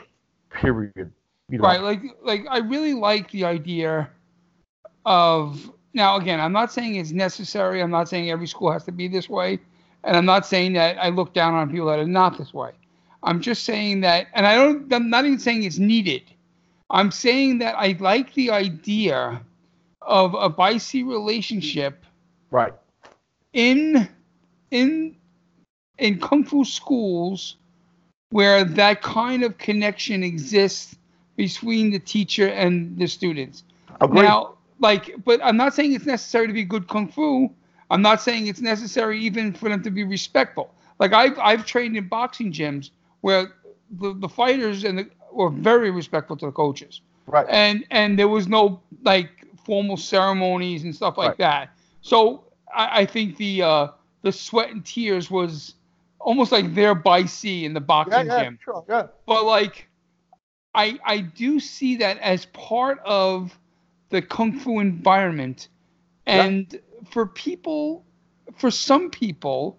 period. You know, Right, like like I really like the idea of now again, I'm not saying it's necessary. I'm not saying every school has to be this way, and I'm not saying that I look down on people that are not this way. I'm just saying that, and I don't. I'm not even saying it's needed. I'm saying that I like the idea of a Bai Si relationship right. in in in kung fu schools where that kind of connection exists between the teacher and the students. Agreed. Now, like, but I'm not saying it's necessary to be good kung fu. I'm not saying it's necessary even for them to be respectful. Like I've I've trained in boxing gyms where the, the fighters and the, were very respectful to the coaches right. and and there was no like formal ceremonies and stuff like Right. that. So I, I think the uh, the sweat and tears was almost like their by sea in the boxing yeah, gym. sure, yeah. But like, I I do see that as part of the kung fu environment, Yeah. and for people, for some people,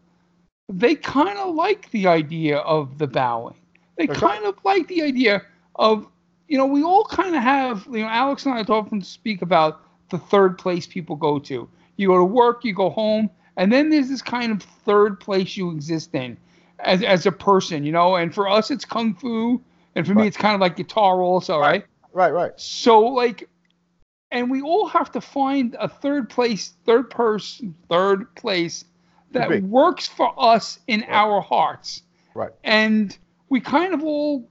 they kind of like the idea of the bowing. They Okay. kind of like the idea of you know we all kind of have you know Alex and I often speak about the third place people go to. You go to work, you go home, and then there's this kind of third place you exist in as as a person, you know. And for us, it's kung fu, and for me, it's kind of like guitar also, right? Right, right. So like, and we all have to find a third place, third person, third place that works for us in our hearts. Right. And we kind of all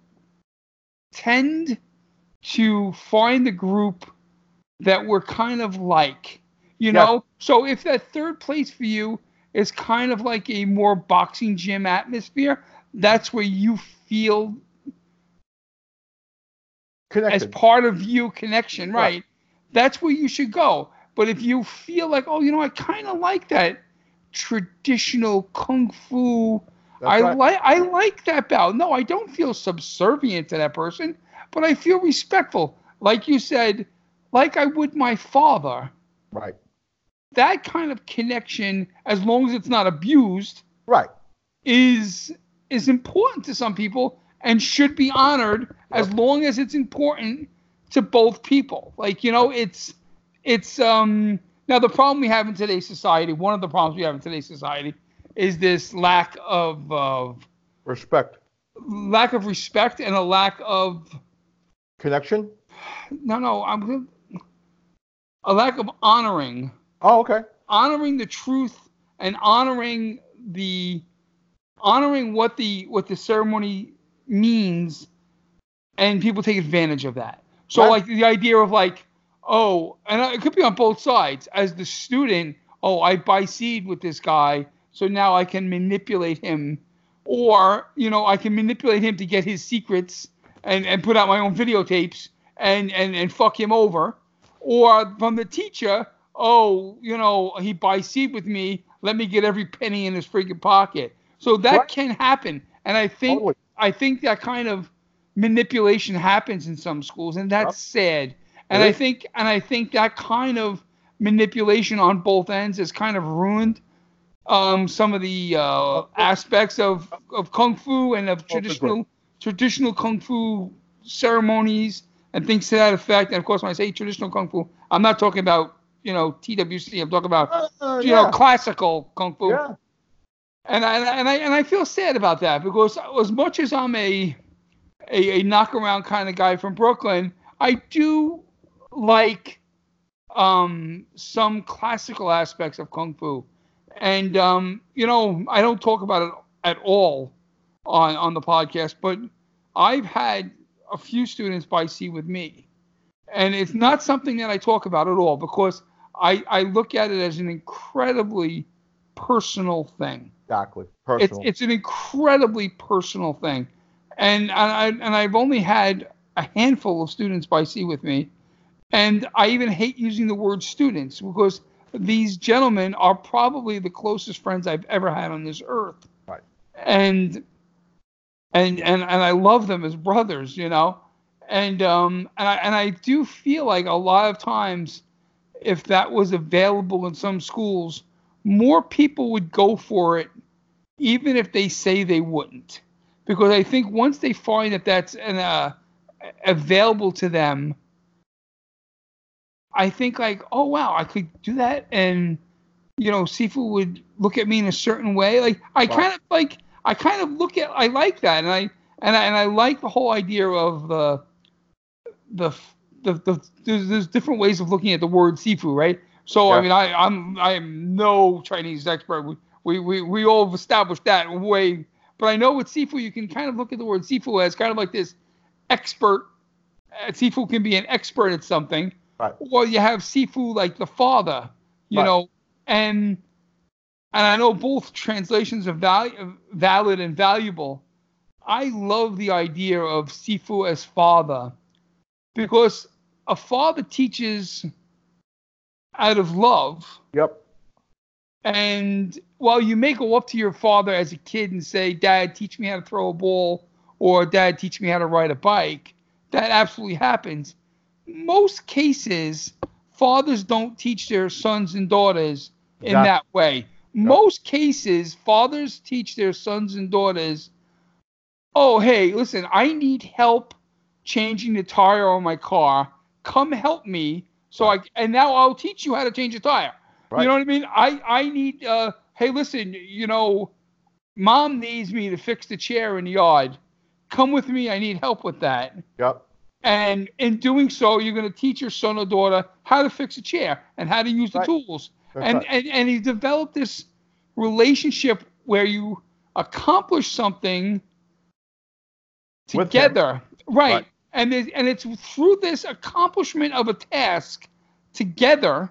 tend to find the group that we're kind of like, you Yeah. know? So if that third place for you is kind of like a more boxing gym atmosphere, that's where you feel as part of you connection, right? Right. That's where you should go. But if you feel like, oh, you know, I kind of like that traditional kung fu. That's I right. like I like that bow. No, I don't feel subservient to that person, but I feel respectful. Like you said, like I would my father. Right. That kind of connection, as long as it's not abused, Right. is is important to some people and should be honored as long as it's important to both people. Like, you know, it's it's um now the problem we have in today's society, one of the problems we have in today's society is this lack of uh, Respect. lack of respect and a lack of Connection. no no, I'm a lack of honoring Oh, okay. honoring the truth and honoring the honoring what the what the ceremony means and people take advantage of that so Right. like the idea of like oh and it could be on both sides as the student oh i buy seed with this guy so now i can manipulate him or you know i can manipulate him to get his secrets and and put out my own videotapes and and and fuck him over or from the teacher, oh, you know, he buys seed with me. Let me get every penny in his freaking pocket. So that Right. can happen, and I think Totally. I think that kind of manipulation happens in some schools, and that's sad. And It I think and I think that kind of manipulation on both ends has kind of ruined um, some of the uh, aspects of, of kung fu and of traditional traditional kung fu ceremonies and things to that effect. And of course, when I say traditional kung fu, I'm not talking about you know TWC. I'm talking about Uh, you yeah. know classical kung fu. yeah. And I and I and I feel sad about that because as much as I'm a a, a knockaround kind of guy from Brooklyn, I do like um, some classical aspects of kung fu, and um, you know I don't talk about it at all on on the podcast, but I've had a few students by sea with me, and it's not something that I talk about at all because I I look at it as an incredibly personal thing. Exactly, It's personal. it's an incredibly personal thing, and I and I've only had a handful of students by sea with me, and I even hate using the word students because these gentlemen are probably the closest friends I've ever had on this earth. Right. And and and and I love them as brothers, you know. And um and I and I do feel like a lot of times if that was available in some schools, more people would go for it even if they say they wouldn't. Because I think once they find that that's an, uh, available to them, I think like, oh wow, I could do that, and you know, Sifu would look at me in a certain way. Like I kind of like, I kind of look at, I like that, and I and I and I like the whole idea of the the the, the there's, there's different ways of looking at the word Sifu, right? So I mean, I I'm I'm no Chinese expert. We we we, we all have established that way. But I know with Sifu, you can kind of look at the word Sifu as kind of like this expert. Uh, Sifu can be an expert at something, Right. or you have Sifu like the father, you Right. know, and and I know both translations are val- valid and valuable. I love the idea of Sifu as father because a father teaches out of love. Yep. And while you may go up to your father as a kid and say, Dad, teach me how to throw a ball, or Dad, teach me how to ride a bike, that absolutely happens. Most cases, fathers don't teach their sons and daughters in Exactly. that way. Most cases, fathers teach their sons and daughters, oh, hey, listen, I need help changing the tire on my car. Come help me. So I, and now I'll teach you how to change a tire. Right. You know what I mean? I I need uh hey listen, you know, mom needs me to fix the chair in the yard. Come with me, I need help with that. Yep. And in doing so, you're going to teach your son or daughter how to fix a chair and how to use the Right. tools. That's And, right. and and he developed this relationship where you accomplish something together. Right. Right. And it, and it's through this accomplishment of a task together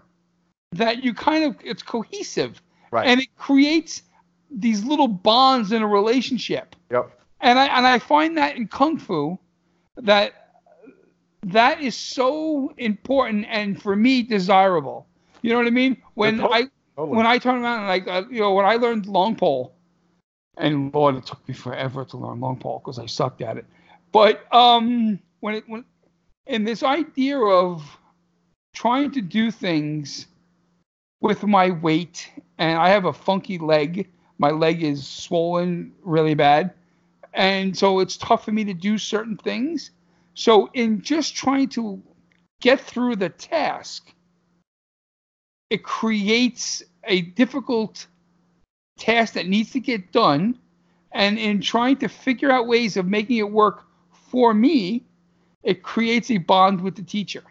that you kind of it's cohesive Right. and it creates these little bonds in a relationship Yep. and i and i find that in kung fu that that is so important and for me desirable you know what i mean when tot- i Totally. when i turn around and like uh, you know when i learned long pole and lord it took me forever to learn long pole because i sucked at it but um when it when and this idea of trying to do things with my weight and I have a funky leg. My leg is swollen really bad. And so it's tough for me to do certain things. So in just trying to get through the task, it creates a difficult task that needs to get done. And in trying to figure out ways of making it work for me, it creates a bond with the teacher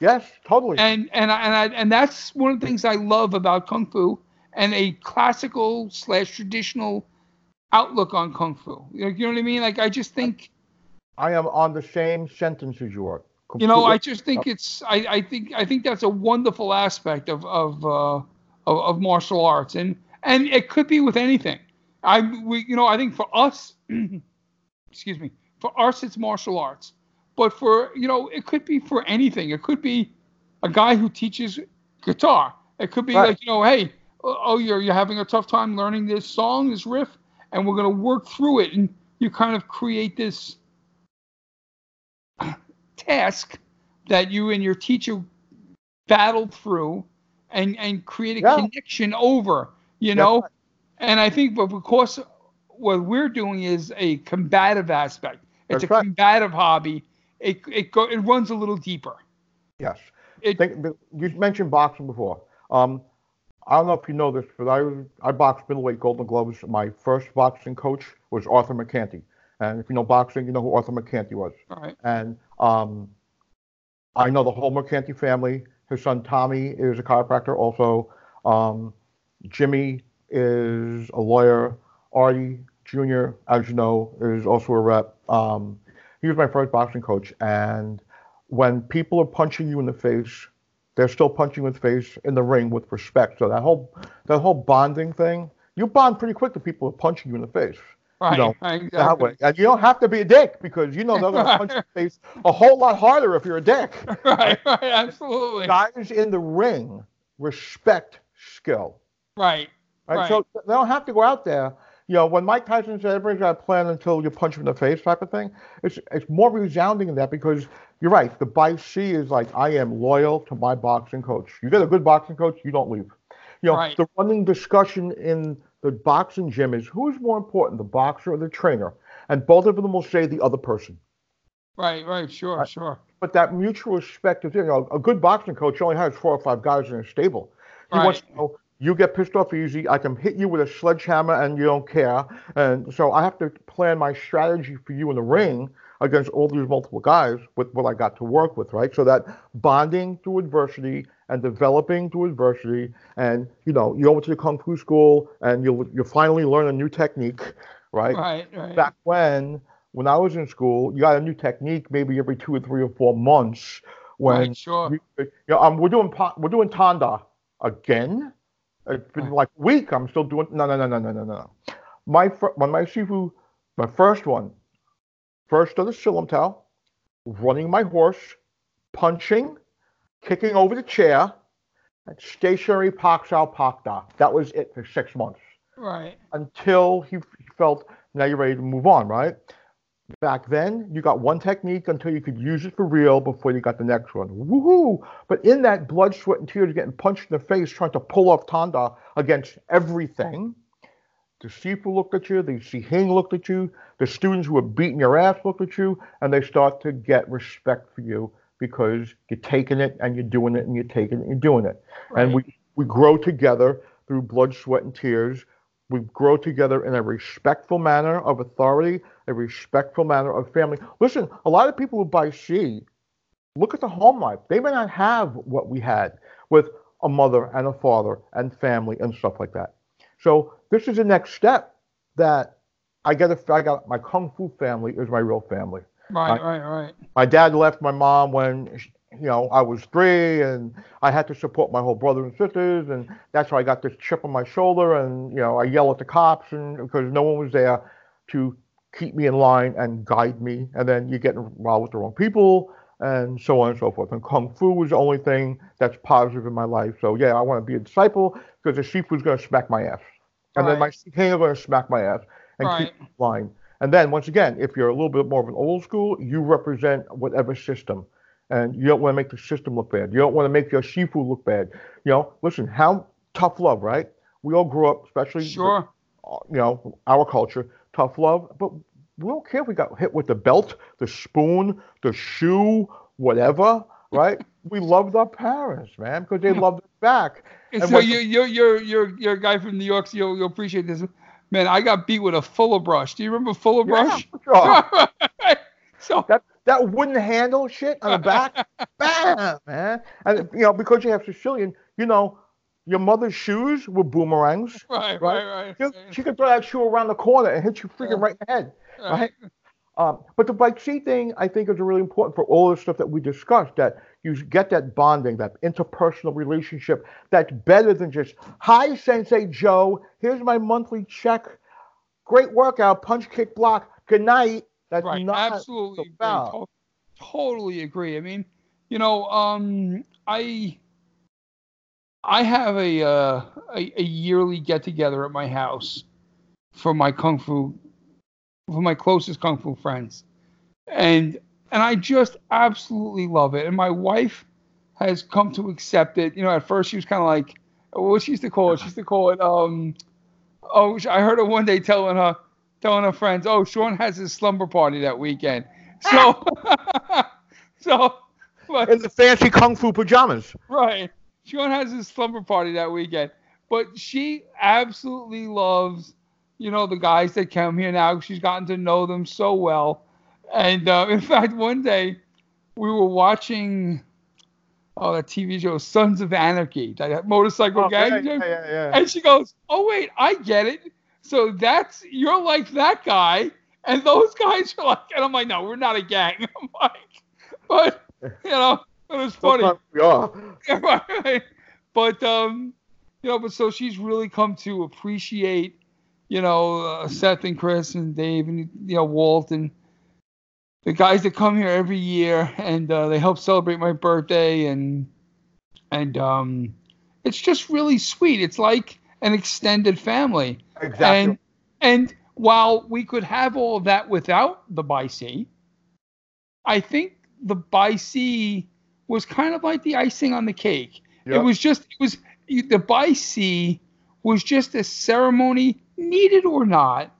yes. Totally. and and I, and I, and that's one of the things I love about kung fu and a classical slash traditional outlook on kung fu. You know, what I mean? Like I just think I am on the same sentence as you are. you know I just think it's I, I think I think that's a wonderful aspect of of uh, of, of martial arts and and it could be with anything. I we you know I think for us, excuse me, for us it's martial arts, but for you know it could be for anything. It could be a guy who teaches guitar. It could be Right. like you know, hey, uh, oh you're you're having a tough time learning this song, this riff, and we're gonna work through it, and you kind of create this task that you and your teacher battled through and and create a Yeah. connection over you know and i think but because what we're doing is a combative aspect it's That's a right. combative hobby it it, go, it runs a little deeper Yes. It- Think, you mentioned boxing before. Um, I don't know if you know this, but I was- I boxed middleweight Golden Gloves. My first boxing coach was Arthur Mercante, And if you know boxing, you know who Arthur Mercante was. Right. And um, I know the whole Mercante family. His son Tommy is a chiropractor also. Um, Jimmy is a lawyer. Artie Jr., as you know, is also a rep. Um, he was my first boxing coach. And when people are punching you in the face, they're still punching you in the face in the ring with respect. So that whole that whole bonding thing, you bond pretty quick to people who are punching you in the face. Right. You know, exactly. that way. And you don't have to be a dick because you know they're going to punch you in the face a whole lot harder if you're a dick. Right. Right. Absolutely. Guys in the ring respect skill. Right. Right? Right. So they don't have to go out there. You know, when Mike Tyson said everybody's got a plan until you punch him in the face type of thing, it's it's more resounding than that because you're right. The Bai Si is like I am loyal to my boxing coach. You get a good boxing coach, you don't leave. You know, Right. the running discussion in the boxing gym is who is more important, the boxer or the trainer? And both of them will say the other person. Right. Right. Sure. Sure. But that mutual respect is, you know, a good boxing coach only has four or five guys in his stable. He wants Right. to know you get pissed off easy. I can hit you with a sledgehammer and you don't care. And so I have to plan my strategy for you in the ring against all these multiple guys with what I got to work with, right? So that bonding through adversity and developing through adversity, and you know, you go to the kung fu school and you'll you finally learn a new technique, right? Right. Right. back when when I was in school, you got a new technique maybe every two or three or four months. When Right, sure. you, you know, um, we're doing we're doing Tanda again. It's been like a week. I'm still doing no no no no no no no. My fir- when my shifu, my first one, first of the Siu Lim Tao, running my horse, punching, kicking over the chair, and stationary Paksao Pakda. That was it for six months Right. until he, he felt now you're ready to move on, right? Back then, you got one technique until you could use it for real before you got the next one. Woohoo! But in that blood, sweat, and tears, getting punched in the face, trying to pull off Tanda against everything, the Sifu looked at you, the Sihing looked at you, the students who were beating your ass looked at you, and they start to get respect for you because you're taking it and you're doing it and you're taking it and you're doing it. And we, we grow together through blood, sweat, and tears. We grow together in a respectful manner of authority, a respectful manner of family. Listen, a lot of people who buy she look at the home life. They may not have what we had with a mother and a father and family and stuff like that. So this is the next step that I get. A, I got my kung fu family is my real family. Right. Right. Right. My dad left my mom when you know I was three, and I had to support my whole brother and sisters, and that's how I got this chip on my shoulder, and you know I yell at the cops, and because no one was there to keep me in line and guide me, and then you get involved with the wrong people, and so on and so forth. And kung fu was the only thing that's positive in my life. So yeah, I want to be a disciple because the sheep was going to smack my ass, and then my Right. king are going to smack my ass and Right. keep me in line. And then once again, if you're a little bit more of an old school, you represent whatever system. And you don't want to make the system look bad. You don't want to make your shifu look bad. You know, listen, how tough love, right? We all grew up, especially Sure. Uh, you know, our culture, tough love. But we don't care if we got hit with the belt, the spoon, the shoe, whatever, right? we loved our parents, man, because they loved us back. And And so you you're you're you're you're a guy from New York, so you'll, you'll appreciate this. Man, I got beat with a fuller brush. Do you remember fuller brush? Yeah, sure. so that that wooden handle shit on the back, bam, man. And you know, because you have Sicilian, you know, your mother's shoes were boomerangs. right, Right. right, She, right. she could throw that shoe around the corner and hit you freaking Yeah. right in the head. right. right? Um, but the bike seat thing, I think, is really important for all the stuff that we discussed. That you get that bonding, that interpersonal relationship. That's better than just, "Hi, Sensei Joe. Here's my monthly check. Great workout. Punch, kick, block. Good night." That's right. not absolutely agree. about. To- totally agree. I mean you know um i i have a uh a, a yearly get together at my house for my kung fu for my closest kung fu friends. And and i just absolutely love it. And my wife has come to accept it. You know at first she was kind of like what she used to call it? She used to call it um oh i heard her one day telling her telling her friends, "Oh, Sean has his slumber party that weekend." So, so, but In the fancy kung fu pajamas. right, Sean has his slumber party that weekend. But she absolutely loves you know, the guys that come here now. She's gotten to know them so well. And uh, in fact, one day we were watching oh that TV show Sons of Anarchy, that motorcycle Oh, gang. yeah, yeah, yeah, yeah. And she goes, "Oh wait, I get it. So that's you're like that guy, and those guys are like." And I'm like, "No, we're not a gang." I'm like, but you know, it was funny. Sometimes we are. right, right. But um, you know, but so she's really come to appreciate, you know, uh, Seth and Chris and Dave and you know Walt and the guys that come here every year and uh, they help celebrate my birthday and and um, it's just really sweet. It's like an extended family. Exactly. And and while we could have all of that without the sea, I think the sea was kind of like the icing on the cake. It was just it was the sea was just a ceremony, needed or not,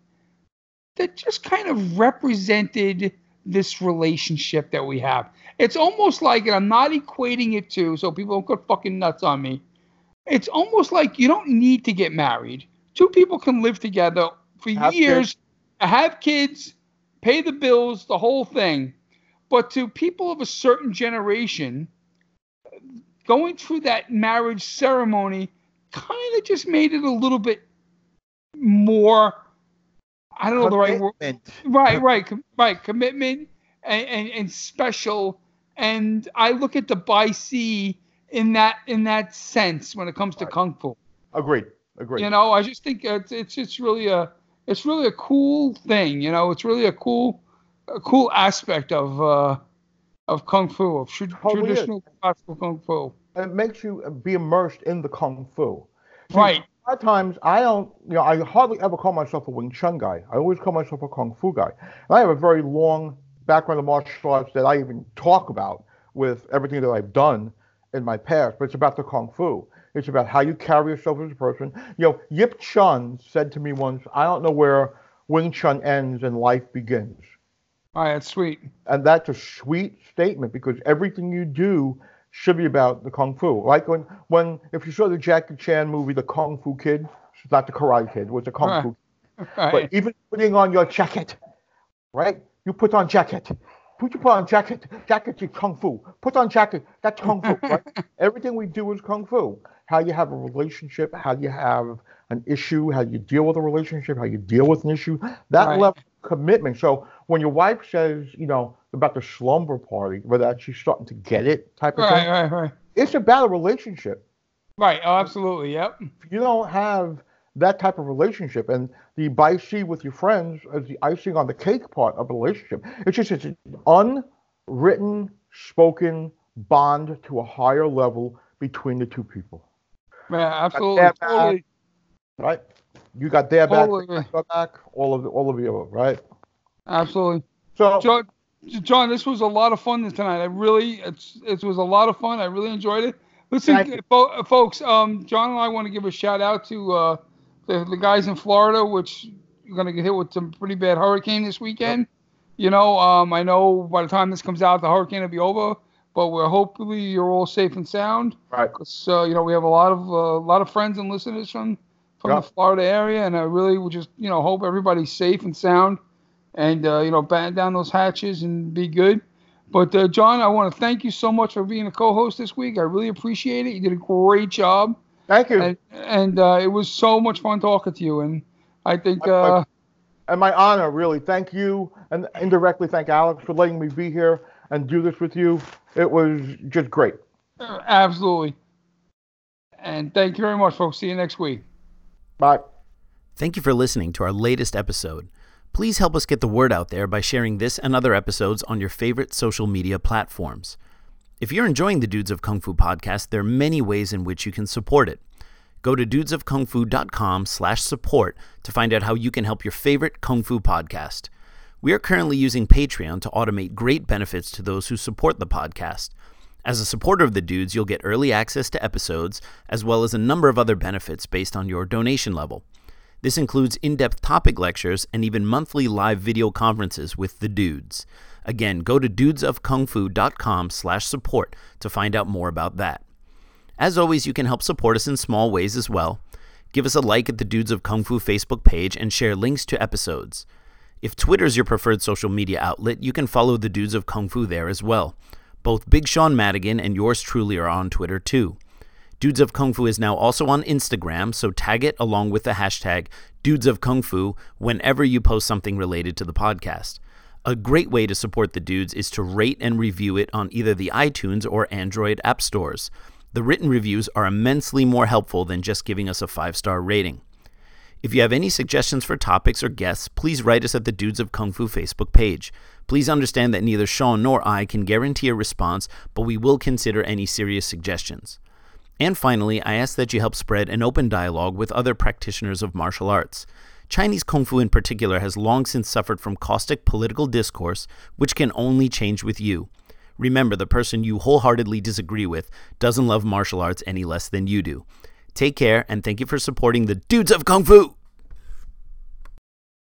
that just kind of represented this relationship that we have. It's almost like, and I'm not equating it to, so people don't go fucking nuts on me. It's almost like you don't need to get married. Two people can live together for Have years, have kids, pay the bills, the whole thing. But to people of a certain generation, going through that marriage ceremony kind of just made it a little bit more. I don't know the right word. Commitment. Right, right, com- right. Commitment and, and, and special. And I look at the Bai Si in that in that sense when it comes to Right. kung fu. Agreed. Agreed. You know, I just think it's it's it's really a it's really a cool thing. You know, it's really a cool a cool aspect of uh of kung fu of tra- Totally is. traditional classical kung fu. it makes you be immersed in the kung fu. See, Right. A lot of times I don't, you know, I hardly ever call myself a Wing Chun guy. I always call myself a kung fu guy. And I have a very long background of martial arts that I even talk about with everything that I've done in my past. But it's about the kung fu. It's about how you carry yourself as a person. You know, Yip Chun said to me once, "I don't know where Wing Chun ends and life begins." All right, that's sweet. And that's a sweet statement because everything you do should be about the kung fu. Like when, when if you saw the Jackie Chan movie, The Kung Fu Kid, it's not the Karate Kid, it was the Kung Right. Fu. All But even putting on your jacket, right? You put on jacket. Put you put on jacket. Jacket is kung fu. Put on jacket. That's kung fu, right? Everything we do is kung fu. How you have a relationship, how you have an issue, how you deal with a relationship, how you deal with an issue. That Right. level of commitment. So when your wife says, you know, about the slumber party, whether that she's starting to get it type of Right, thing, right, right. it's about a relationship Right. Oh, absolutely. Yep. if you don't have that type of relationship and the Bai Si with your friends as the icing on the cake part of a relationship it's just it's an unwritten spoken bond to a higher level between the two people Yeah, absolutely. back. Totally. right you got their back Totally. they got back all of the, all of you right Absolutely. so John, John, this was a lot of fun tonight. I really, it's, it was a lot of fun. I really enjoyed it. Listen, fo- folks, um, John and I want to give a shout out to uh, the, the guys in Florida, which are going to get hit with some pretty bad hurricane this weekend. You know, um, I know by the time this comes out, the hurricane will be over, but we're hopefully you're all safe and sound. right So you know, we have a lot of a lot of friends and listeners from from Yeah. the Florida area, and I really would just you know hope everybody's safe and sound, and uh, you know batten down those hatches and be good. But uh, John, I want to thank you so much for being a co-host this week. I really appreciate it. You did a great job, thank you and and uh, it was so much fun talking to you. And I think My uh, and my honor really thank you and indirectly thank alex for letting me be here and do this with you it was just great absolutely. And thank you very much, folks. See you next week. bye Thank you for listening to our latest episode. Please help us get the word out there by sharing this and other episodes on your favorite social media platforms. If you're enjoying the Dudes of Kung Fu podcast, there are many ways in which you can support it. Go to dudesofkungfu.com slash support to find out how you can help your favorite Kung Fu podcast. We are currently using Patreon to automate great benefits to those who support the podcast. As a supporter of the Dudes, you'll get early access to episodes, as well as a number of other benefits based on your donation level. This includes in depth topic lectures and even monthly live video conferences with the dudes. Again, go to dudesofkungfu.com slash support to find out more about that. As always, you can help support us in small ways as well. Give us a like at the Dudes of Kung Fu Facebook page and share links to episodes. If Twitter's your preferred social media outlet, you can follow the Dudes of Kung Fu there as well. Both Big Sean Madigan and yours truly are on Twitter too. Dudes of Kung Fu is now also on Instagram, so tag it along with the hashtag Dudes of Kung Fu whenever you post something related to the podcast. A great way to support the dudes is to rate and review it on either the iTunes or Android app stores. The written reviews are immensely more helpful than just giving us a five star rating. If you have any suggestions for topics or guests, please write us at the Dudes of Kung Fu Facebook page. Please understand that neither Sean nor I can guarantee a response, but we will consider any serious suggestions. And finally, I ask that you help spread an open dialogue with other practitioners of martial arts. Chinese Kung Fu in particular has long since suffered from caustic political discourse, which can only change with you. Remember, the person you wholeheartedly disagree with doesn't love martial arts any less than you do. Take care, and thank you for supporting the Dudes of Kung Fu!